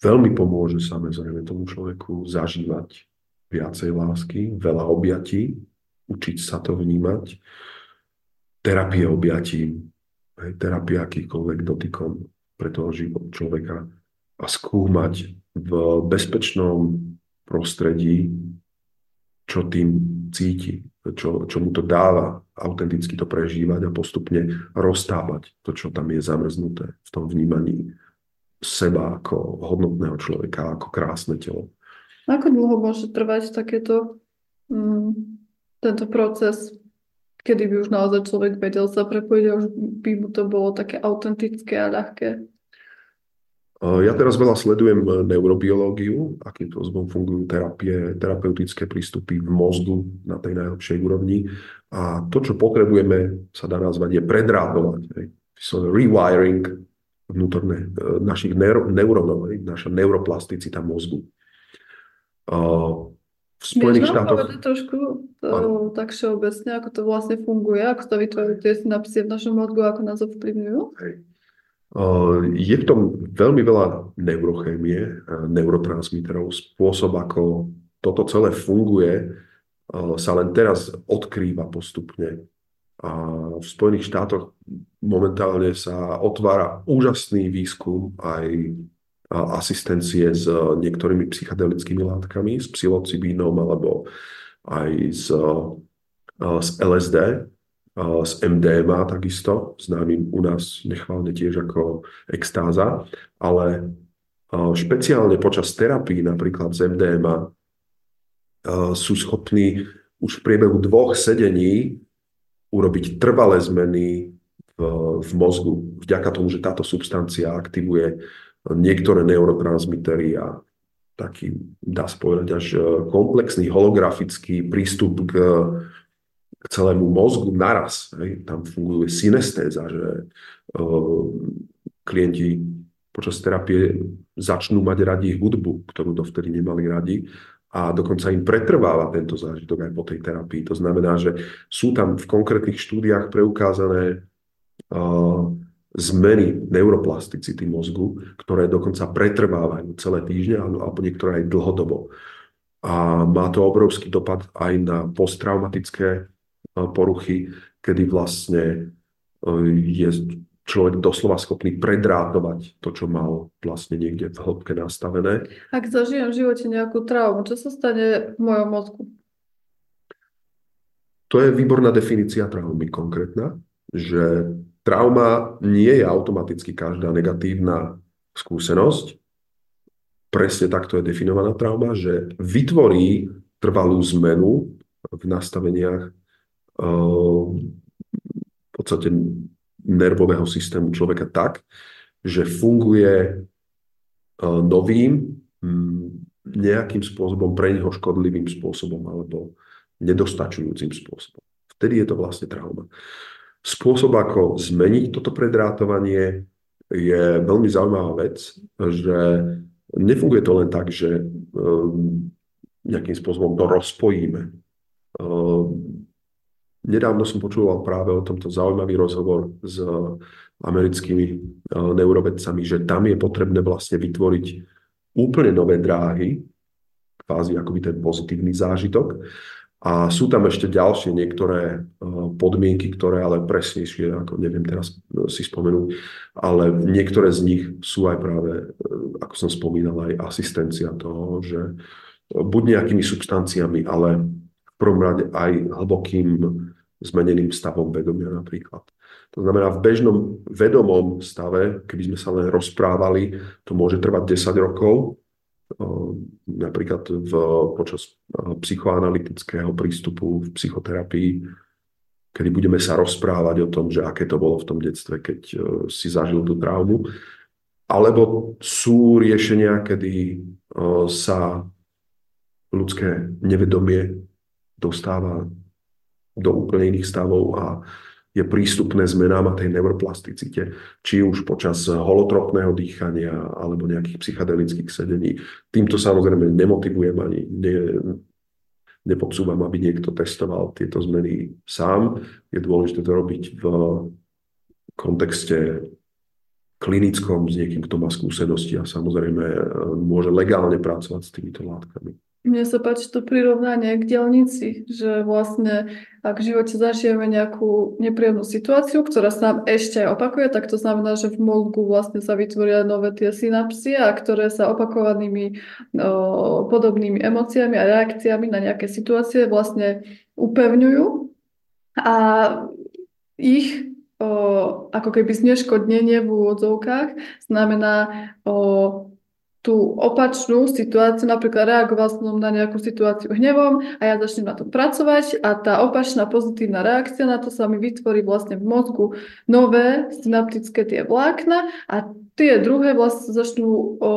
[SPEAKER 1] veľmi pomôže samozrejme tomu človeku zažívať viacej lásky, veľa objatí, učiť sa to vnímať, terapie objatím, terapia akýchkoľvek dotykom pre toho život človeka a skúmať v bezpečnom prostredí, čo tým cíti, čo, čo mu to dáva, autenticky to prežívať a postupne roztávať to, čo tam je zamrznuté v tom vnímaní seba ako hodnotného človeka, ako krásne telo.
[SPEAKER 3] Ako dlho môže trvať takéto, mm, tento proces, kedy by už naozaj človek vedel sa prepojiť a už by mu to bolo také autentické a ľahké?
[SPEAKER 1] Ja teraz veľa sledujem neurobiológiu, akým spôsobom fungujú terapie, terapeutické prístupy v mozgu na tej najlepšej úrovni. A to, čo potrebujeme, sa dá nazvať, je predrátovať. Rewiring vnútorné e, našich neurónov, naša neuroplasticita mozgu.
[SPEAKER 3] V Spojených štátoch... trošku to, tak všeobecne, ako to vlastne funguje, ako to vytvárajú tie synapsie v našom mozgu, ako nás ovplyvňujú? Hej.
[SPEAKER 1] Je v tom veľmi veľa neurochémie, neurotransmiterov, spôsob, ako toto celé funguje, sa len teraz odkrýva postupne. A v Spojených štátoch momentálne sa otvára úžasný výskum aj asistencie s niektorými psychedelickými látkami, s psilocibínom alebo aj s, s LSD z MDMA takisto, známym u nás nechválne tiež ako extáza, ale špeciálne počas terapii, napríklad z MDMA, sú schopní už v priebehu dvoch sedení urobiť trvalé zmeny v, v mozgu, vďaka tomu, že táto substancia aktivuje niektoré neurotransmitery a taký, dá sa povedať, až komplexný holografický prístup k k celému mozgu naraz. Hej. Tam funguje synestéza, že uh, klienti počas terapie začnú mať radi hudbu, ktorú dovtedy nemali radi a dokonca im pretrváva tento zážitok aj po tej terapii. To znamená, že sú tam v konkrétnych štúdiách preukázané uh, zmeny neuroplasticity mozgu, ktoré dokonca pretrvávajú celé týždne alebo niektoré aj dlhodobo. A má to obrovský dopad aj na posttraumatické poruchy, kedy vlastne e, je človek doslova schopný predrátovať to, čo mal vlastne niekde v hĺbke nastavené.
[SPEAKER 3] Ak zažijem v živote nejakú traumu, čo sa stane v mojom mozgu?
[SPEAKER 1] To je výborná definícia traumy konkrétna, že trauma nie je automaticky každá negatívna skúsenosť. Presne takto je definovaná trauma, že vytvorí trvalú zmenu v nastaveniach v podstate nervového systému človeka tak, že funguje novým, nejakým spôsobom pre neho škodlivým spôsobom alebo nedostačujúcim spôsobom. Vtedy je to vlastne trauma. Spôsob, ako zmeniť toto predrátovanie, je veľmi zaujímavá vec, že nefunguje to len tak, že nejakým spôsobom to rozpojíme Nedávno som počúval práve o tomto zaujímavý rozhovor s americkými e, neurovedcami, že tam je potrebné vlastne vytvoriť úplne nové dráhy, kvázi akoby ten pozitívny zážitok. A sú tam ešte ďalšie niektoré e, podmienky, ktoré ale presnejšie, ako neviem teraz si spomenúť, ale niektoré z nich sú aj práve, ako som spomínal, aj asistencia toho, že buď nejakými substanciami, ale prvom rade aj hlbokým zmeneným stavom vedomia napríklad. To znamená, v bežnom vedomom stave, keby sme sa len rozprávali, to môže trvať 10 rokov, napríklad v, počas psychoanalytického prístupu v psychoterapii, kedy budeme sa rozprávať o tom, že aké to bolo v tom detstve, keď e, si zažil tú traumu. Alebo sú riešenia, kedy e, sa ľudské nevedomie dostáva do úplne iných stavov a je prístupné zmenám a tej neuroplasticite, či už počas holotropného dýchania alebo nejakých psychedelických sedení. Týmto samozrejme nemotivujem ani ne, nepodsúvam, aby niekto testoval tieto zmeny sám. Je dôležité to robiť v kontexte klinickom s niekým, kto má skúsenosti a samozrejme e, môže legálne pracovať s týmito látkami.
[SPEAKER 3] Mne sa páči to prirovnanie k dielnici, že vlastne ak v živote zažijeme nejakú nepríjemnú situáciu, ktorá sa nám ešte aj opakuje, tak to znamená, že v mozgu vlastne sa vytvoria nové tie synapsie, a ktoré sa opakovanými o, podobnými emóciami a reakciami na nejaké situácie vlastne upevňujú. A ich o, ako keby zneškodnenie v úvodzovkách znamená o, tú opačnú situáciu, napríklad reagoval som na nejakú situáciu hnevom a ja začnem na to pracovať a tá opačná pozitívna reakcia na to sa mi vytvorí vlastne v mozgu nové synaptické tie vlákna a tie druhé vlastne začnú o,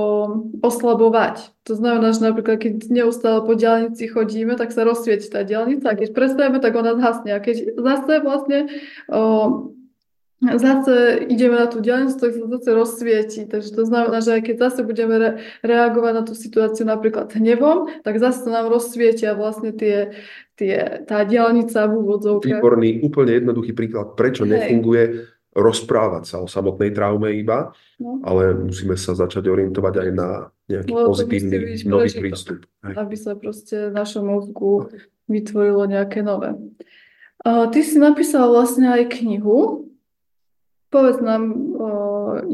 [SPEAKER 3] oslabovať. To znamená, že napríklad keď neustále po diálnici chodíme, tak sa rozsvieti tá diálnica a keď prestavíme, tak ona zhasne. A keď zase vlastne o, zase ideme na tú diálnicu, tak sa zase rozsvieti. Takže to znamená, že aj keď zase budeme re- reagovať na tú situáciu napríklad hnevom, tak zase nám rozsvietia vlastne tie, tie, tá diálnica v úvodzovkách.
[SPEAKER 1] Výborný, úplne jednoduchý príklad, prečo Hej. nefunguje rozprávať sa o samotnej traume iba, no. ale musíme sa začať orientovať aj na nejaký Lebo pozitívny nový prístup.
[SPEAKER 3] Hej. Aby sa proste v našom mozgu vytvorilo nejaké nové. Uh, ty si napísal vlastne aj knihu, Povedz nám,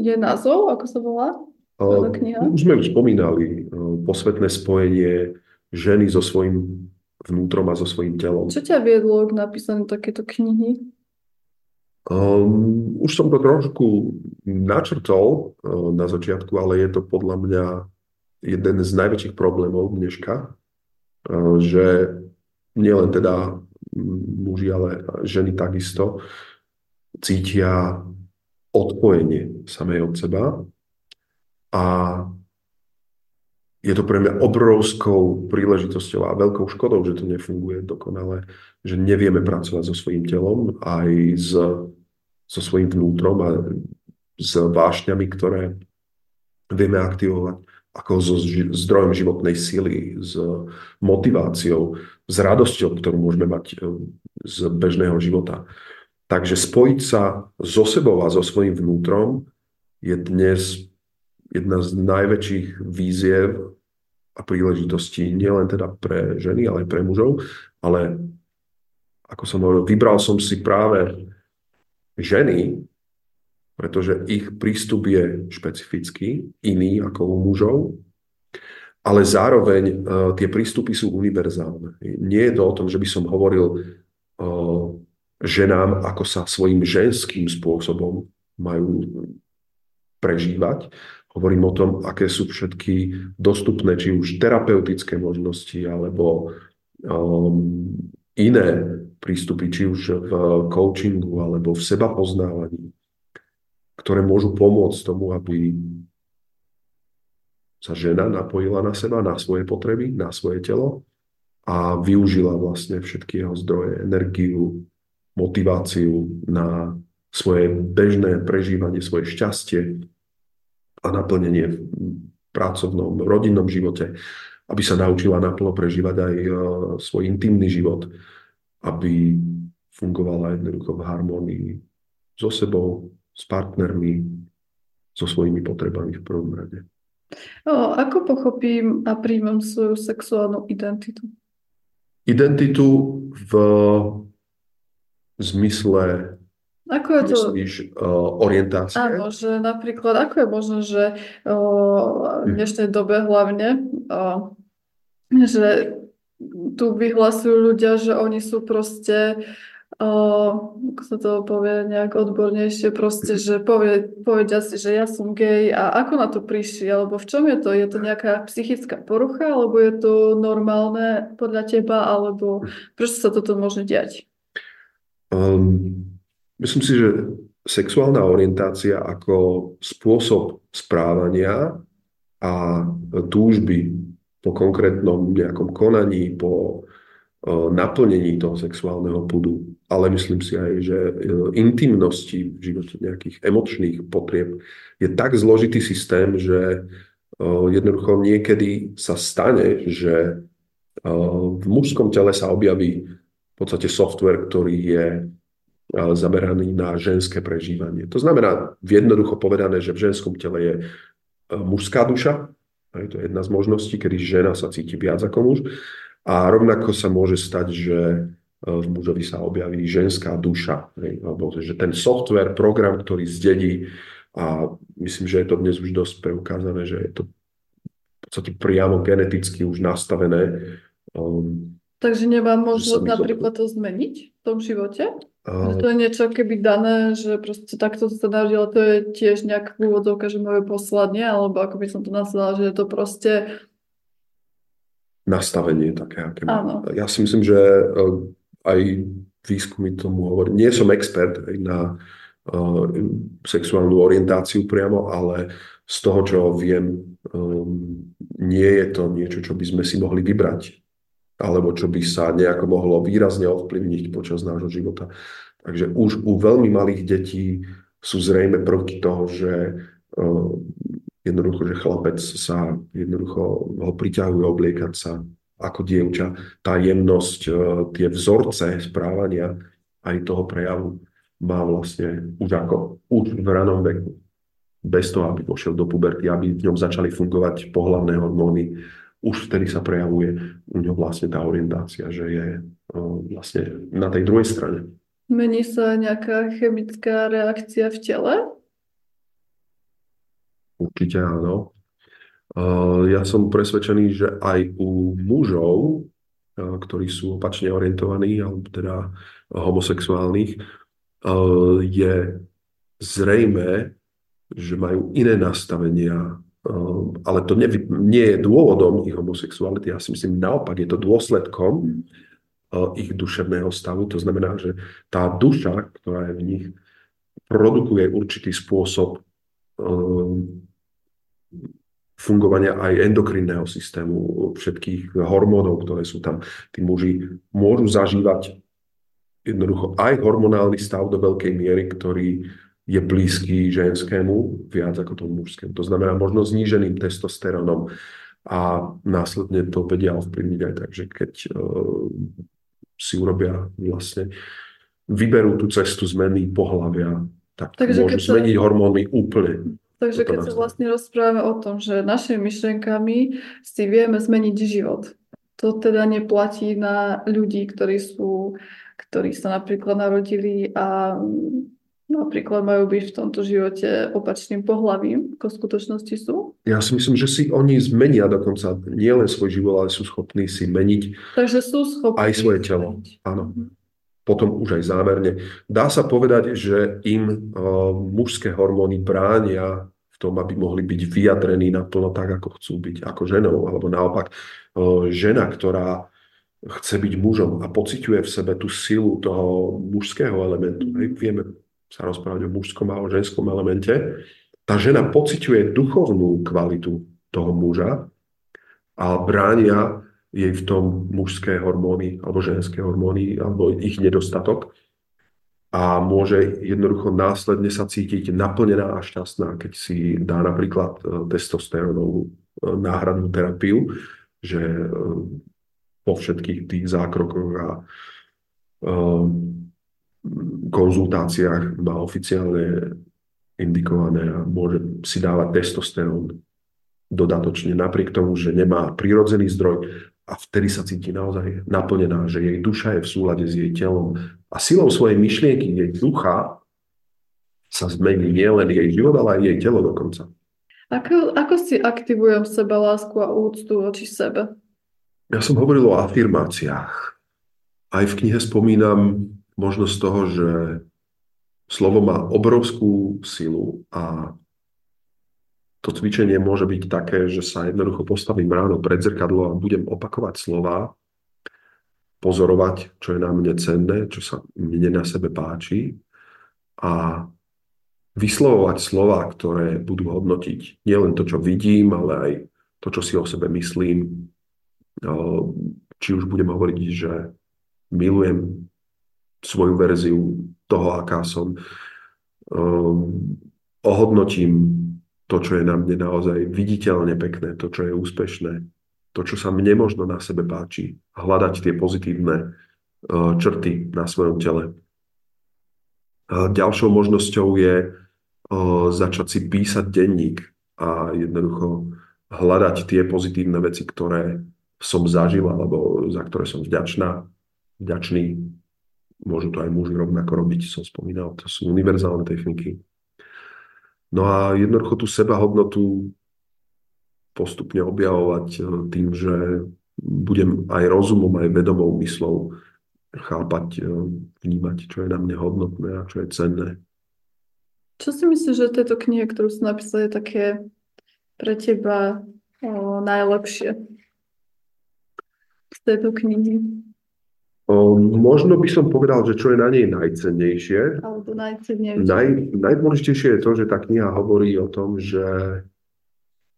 [SPEAKER 3] je názov, ako sa volá táto kniha?
[SPEAKER 1] Už sme už spomínali, posvetné spojenie ženy so svojím vnútrom a so svojím telom.
[SPEAKER 3] Čo ťa viedlo k napísaniu takéto knihy?
[SPEAKER 1] Um, už som to trošku načrtol uh, na začiatku, ale je to podľa mňa jeden z najväčších problémov dneška, uh, že nielen teda muži, ale ženy takisto cítia odpojenie samej od seba a je to pre mňa obrovskou príležitosťou a veľkou škodou, že to nefunguje dokonale, že nevieme pracovať so svojím telom aj s, so svojím vnútrom a s vášňami, ktoré vieme aktivovať ako so zdrojom životnej sily, s motiváciou, s radosťou, ktorú môžeme mať e, z bežného života. Takže spojiť sa so sebou a so svojím vnútrom je dnes jedna z najväčších víziev a príležitostí nielen teda pre ženy, ale aj pre mužov. Ale ako som hovoril, vybral som si práve ženy, pretože ich prístup je špecifický, iný ako u mužov, ale zároveň uh, tie prístupy sú univerzálne. Nie je to o tom, že by som hovoril uh, ženám, ako sa svojim ženským spôsobom majú prežívať. Hovorím o tom, aké sú všetky dostupné, či už terapeutické možnosti, alebo um, iné prístupy, či už v coachingu, alebo v seba poznávaní, ktoré môžu pomôcť tomu, aby sa žena napojila na seba, na svoje potreby, na svoje telo a využila vlastne všetky jeho zdroje, energiu, motiváciu na svoje bežné prežívanie, svoje šťastie a naplnenie v pracovnom, rodinnom živote, aby sa naučila naplno prežívať aj e, svoj intimný život, aby fungovala jednoducho v harmonii so sebou, s partnermi, so svojimi potrebami v prvom rade.
[SPEAKER 3] O, ako pochopím a príjmem svoju sexuálnu identitu?
[SPEAKER 1] Identitu v zmysle
[SPEAKER 3] ako je to?
[SPEAKER 1] Myslíš uh, orientácie?
[SPEAKER 3] Áno, že napríklad, ako je možné, že uh, v dnešnej dobe hlavne, uh, že tu vyhlasujú ľudia, že oni sú proste, uh, ako sa to povie nejak odbornejšie, proste, že povie, povedia si, že ja som gay a ako na to prišli, alebo v čom je to? Je to nejaká psychická porucha, alebo je to normálne podľa teba, alebo prečo sa toto môže diať?
[SPEAKER 1] Um, myslím si, že sexuálna orientácia ako spôsob správania a túžby po konkrétnom nejakom konaní, po uh, naplnení toho sexuálneho pudu, ale myslím si aj, že uh, intimnosti v živote nejakých emočných potrieb je tak zložitý systém, že uh, jednoducho niekedy sa stane, že v mužskom tele sa objaví podstate software, ktorý je zameraný na ženské prežívanie. To znamená, jednoducho povedané, že v ženskom tele je mužská duša, to je jedna z možností, kedy žena sa cíti viac ako muž. A rovnako sa môže stať, že v mužovi sa objaví ženská duša, alebo že ten software, program, ktorý zdedí a myslím, že je to dnes už dosť preukázané, že je to v podstate priamo geneticky už nastavené.
[SPEAKER 3] Um, Takže nemám možnosť napríklad to zmeniť v tom živote? Uh, to je niečo keby dané, že proste takto sa narodilo, to je tiež nejaká úvodzovka, že moje poslanie, alebo ako by som to nazvala, že je to proste
[SPEAKER 1] nastavenie také, aké Áno. Ja si myslím, že eh, aj výskumy tomu hovorí. Nie som expert na uh, sexuálnu orientáciu priamo, ale z toho, čo viem, um, nie je to niečo, čo by sme si mohli vybrať alebo čo by sa nejako mohlo výrazne ovplyvniť počas nášho života. Takže už u veľmi malých detí sú zrejme prvky toho, že uh, jednoducho, že chlapec sa jednoducho ho priťahuje obliekať sa ako dievča. Tá jemnosť, uh, tie vzorce správania aj toho prejavu má vlastne už ako už v ranom veku. Bez toho, aby pošiel do puberty, aby v ňom začali fungovať pohlavné hormóny, už vtedy sa prejavuje u ňom vlastne tá orientácia, že je vlastne na tej druhej strane.
[SPEAKER 3] Mení sa nejaká chemická reakcia v tele?
[SPEAKER 1] Určite áno. Ja som presvedčený, že aj u mužov, ktorí sú opačne orientovaní, alebo teda homosexuálnych, je zrejme, že majú iné nastavenia ale to nie, nie je dôvodom ich homosexuality, ja si myslím naopak, je to dôsledkom eh, ich duševného stavu. To znamená, že tá duša, ktorá je v nich, produkuje určitý spôsob ehm, fungovania aj endokrinného systému, všetkých hormónov, ktoré sú tam. Tí muži môžu zažívať jednoducho aj hormonálny stav do veľkej miery, ktorý je blízky ženskému viac ako tomu mužskému. To znamená možno zníženým testosterónom a následne to vedia ovplyvniť aj tak, že keď uh, si urobia vlastne, vyberú tú cestu zmeny pohľavia, tak Takže môžu sa... zmeniť hormóny úplne.
[SPEAKER 3] Takže keď sa vlastne rozprávame o tom, že našimi myšlienkami si vieme zmeniť život, to teda neplatí na ľudí, ktorí sú, ktorí sa napríklad narodili a napríklad majú byť v tomto živote opačným pohľavím, ako v skutočnosti sú?
[SPEAKER 1] Ja si myslím, že si oni zmenia dokonca nielen svoj život, ale sú schopní si meniť
[SPEAKER 3] Takže sú schopní
[SPEAKER 1] aj svoje telo. Áno. Mhm. Potom už aj zámerne. Dá sa povedať, že im uh, mužské hormóny bránia v tom, aby mohli byť vyjadrení naplno tak, ako chcú byť ako ženou. Alebo naopak, uh, žena, ktorá chce byť mužom a pociťuje v sebe tú silu toho mužského elementu. Hej, vieme sa rozprávať o mužskom a o ženskom elemente, tá žena pociťuje duchovnú kvalitu toho muža a bránia jej v tom mužské hormóny alebo ženské hormóny alebo ich nedostatok a môže jednoducho následne sa cítiť naplnená a šťastná, keď si dá napríklad e, testosterónovú e, náhradnú terapiu, že e, po všetkých tých zákrokoch a konzultáciách má oficiálne indikované a môže si dávať testosterón dodatočne, napriek tomu, že nemá prírodzený zdroj a vtedy sa cíti naozaj naplnená, že jej duša je v súlade s jej telom a silou svojej myšlienky, jej ducha sa zmení nielen jej život, ale aj jej telo dokonca.
[SPEAKER 3] Ako, ako si aktivujem seba lásku a úctu voči sebe?
[SPEAKER 1] Ja som hovoril o afirmáciách. Aj v knihe spomínam možnosť toho, že slovo má obrovskú silu a to cvičenie môže byť také, že sa jednoducho postavím ráno pred zrkadlo a budem opakovať slova, pozorovať, čo je na mne cenné, čo sa mne na sebe páči a vyslovovať slova, ktoré budú hodnotiť nielen to, čo vidím, ale aj to, čo si o sebe myslím. Či už budem hovoriť, že milujem svoju verziu toho, aká som. Um, ohodnotím to, čo je na mne naozaj viditeľne pekné, to, čo je úspešné, to, čo sa mne možno na sebe páči, hľadať tie pozitívne uh, črty na svojom tele. Ďalšou možnosťou je začať si písať denník a jednoducho hľadať tie pozitívne veci, ktoré som zažil alebo za ktoré som vďačná, vďačný. Môžu to aj muži rovnako robiť, som spomínal, to sú univerzálne techniky. No a jednoducho tú sebahodnotu postupne objavovať e, tým, že budem aj rozumom, aj vedomou myslou chápať, e, vnímať, čo je na mne hodnotné a čo je cenné.
[SPEAKER 3] Čo si myslíš, že tejto knihe, ktorú si napísal, je také pre teba o, najlepšie z tejto knihy?
[SPEAKER 1] O, možno by som povedal, že čo je na nej najcennejšie.
[SPEAKER 3] Alebo najcennejšie.
[SPEAKER 1] Naj, najdôležitejšie je to, že tá kniha hovorí o tom, že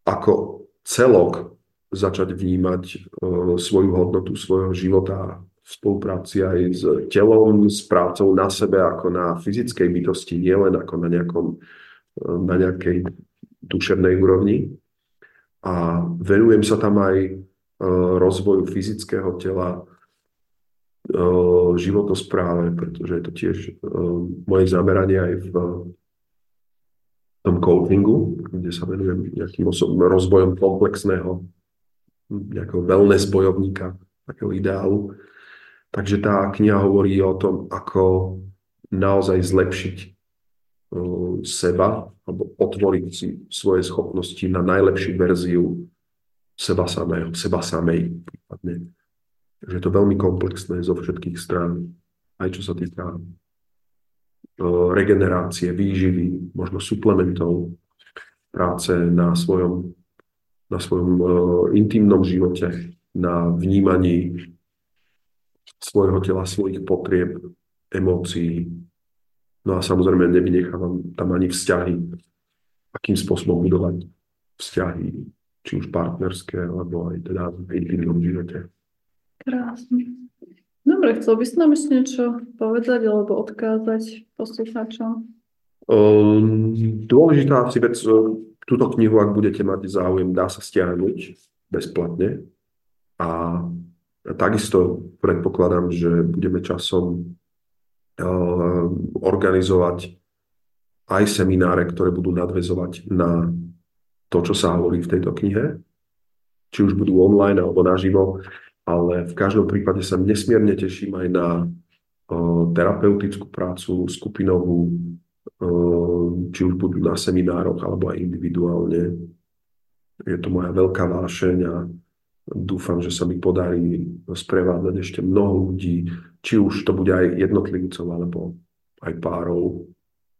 [SPEAKER 1] ako celok začať vnímať uh, svoju hodnotu svojho života v spolupráci aj s telom, s prácou na sebe ako na fyzickej bytosti, nielen ako na, nejakom, uh, na nejakej duševnej úrovni. A venujem sa tam aj uh, rozvoju fyzického tela, životospráve, pretože je to tiež moje zameranie aj v tom coachingu, kde sa venujem nejakým osobným rozvojom komplexného nejakého wellness bojovníka, takého ideálu. Takže tá kniha hovorí o tom, ako naozaj zlepšiť seba alebo otvoriť si svoje schopnosti na najlepšiu verziu seba samého, seba samej prípadne. Takže je to veľmi komplexné zo všetkých strán, aj čo sa týka regenerácie, výživy, možno suplementov, práce na svojom na svojom uh, intimnom živote, na vnímaní svojho tela, svojich potrieb, emócií. No a samozrejme nevynechávam tam ani vzťahy, akým spôsobom budovať vzťahy, či už partnerské, alebo aj teda v intimnom živote.
[SPEAKER 3] Krásne. Dobre, chcel by si nám ešte niečo povedať alebo odkázať poslucháčom?
[SPEAKER 1] Um, dôležitá si vec, túto knihu, ak budete mať záujem, dá sa stiahnuť bezplatne. A takisto predpokladám, že budeme časom uh, organizovať aj semináre, ktoré budú nadvezovať na to, čo sa hovorí v tejto knihe. Či už budú online alebo naživo, ale v každom prípade sa nesmierne teším aj na terapeutickú prácu, skupinovú, či už budú na seminároch alebo aj individuálne. Je to moja veľká vášeň a dúfam, že sa mi podarí sprevádzať ešte mnoho ľudí, či už to bude aj jednotlivcov alebo aj párov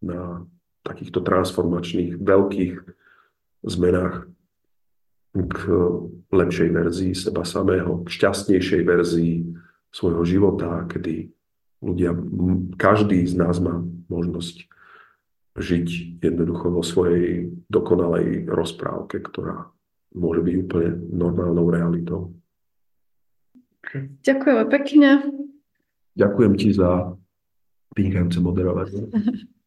[SPEAKER 1] na takýchto transformačných veľkých zmenách k lepšej verzii seba samého, k šťastnejšej verzii svojho života, kedy ľudia, každý z nás má možnosť žiť jednoducho vo svojej dokonalej rozprávke, ktorá môže byť úplne normálnou realitou.
[SPEAKER 3] Ďakujeme pekne.
[SPEAKER 1] Ďakujem ti za vynikajúce moderovanie.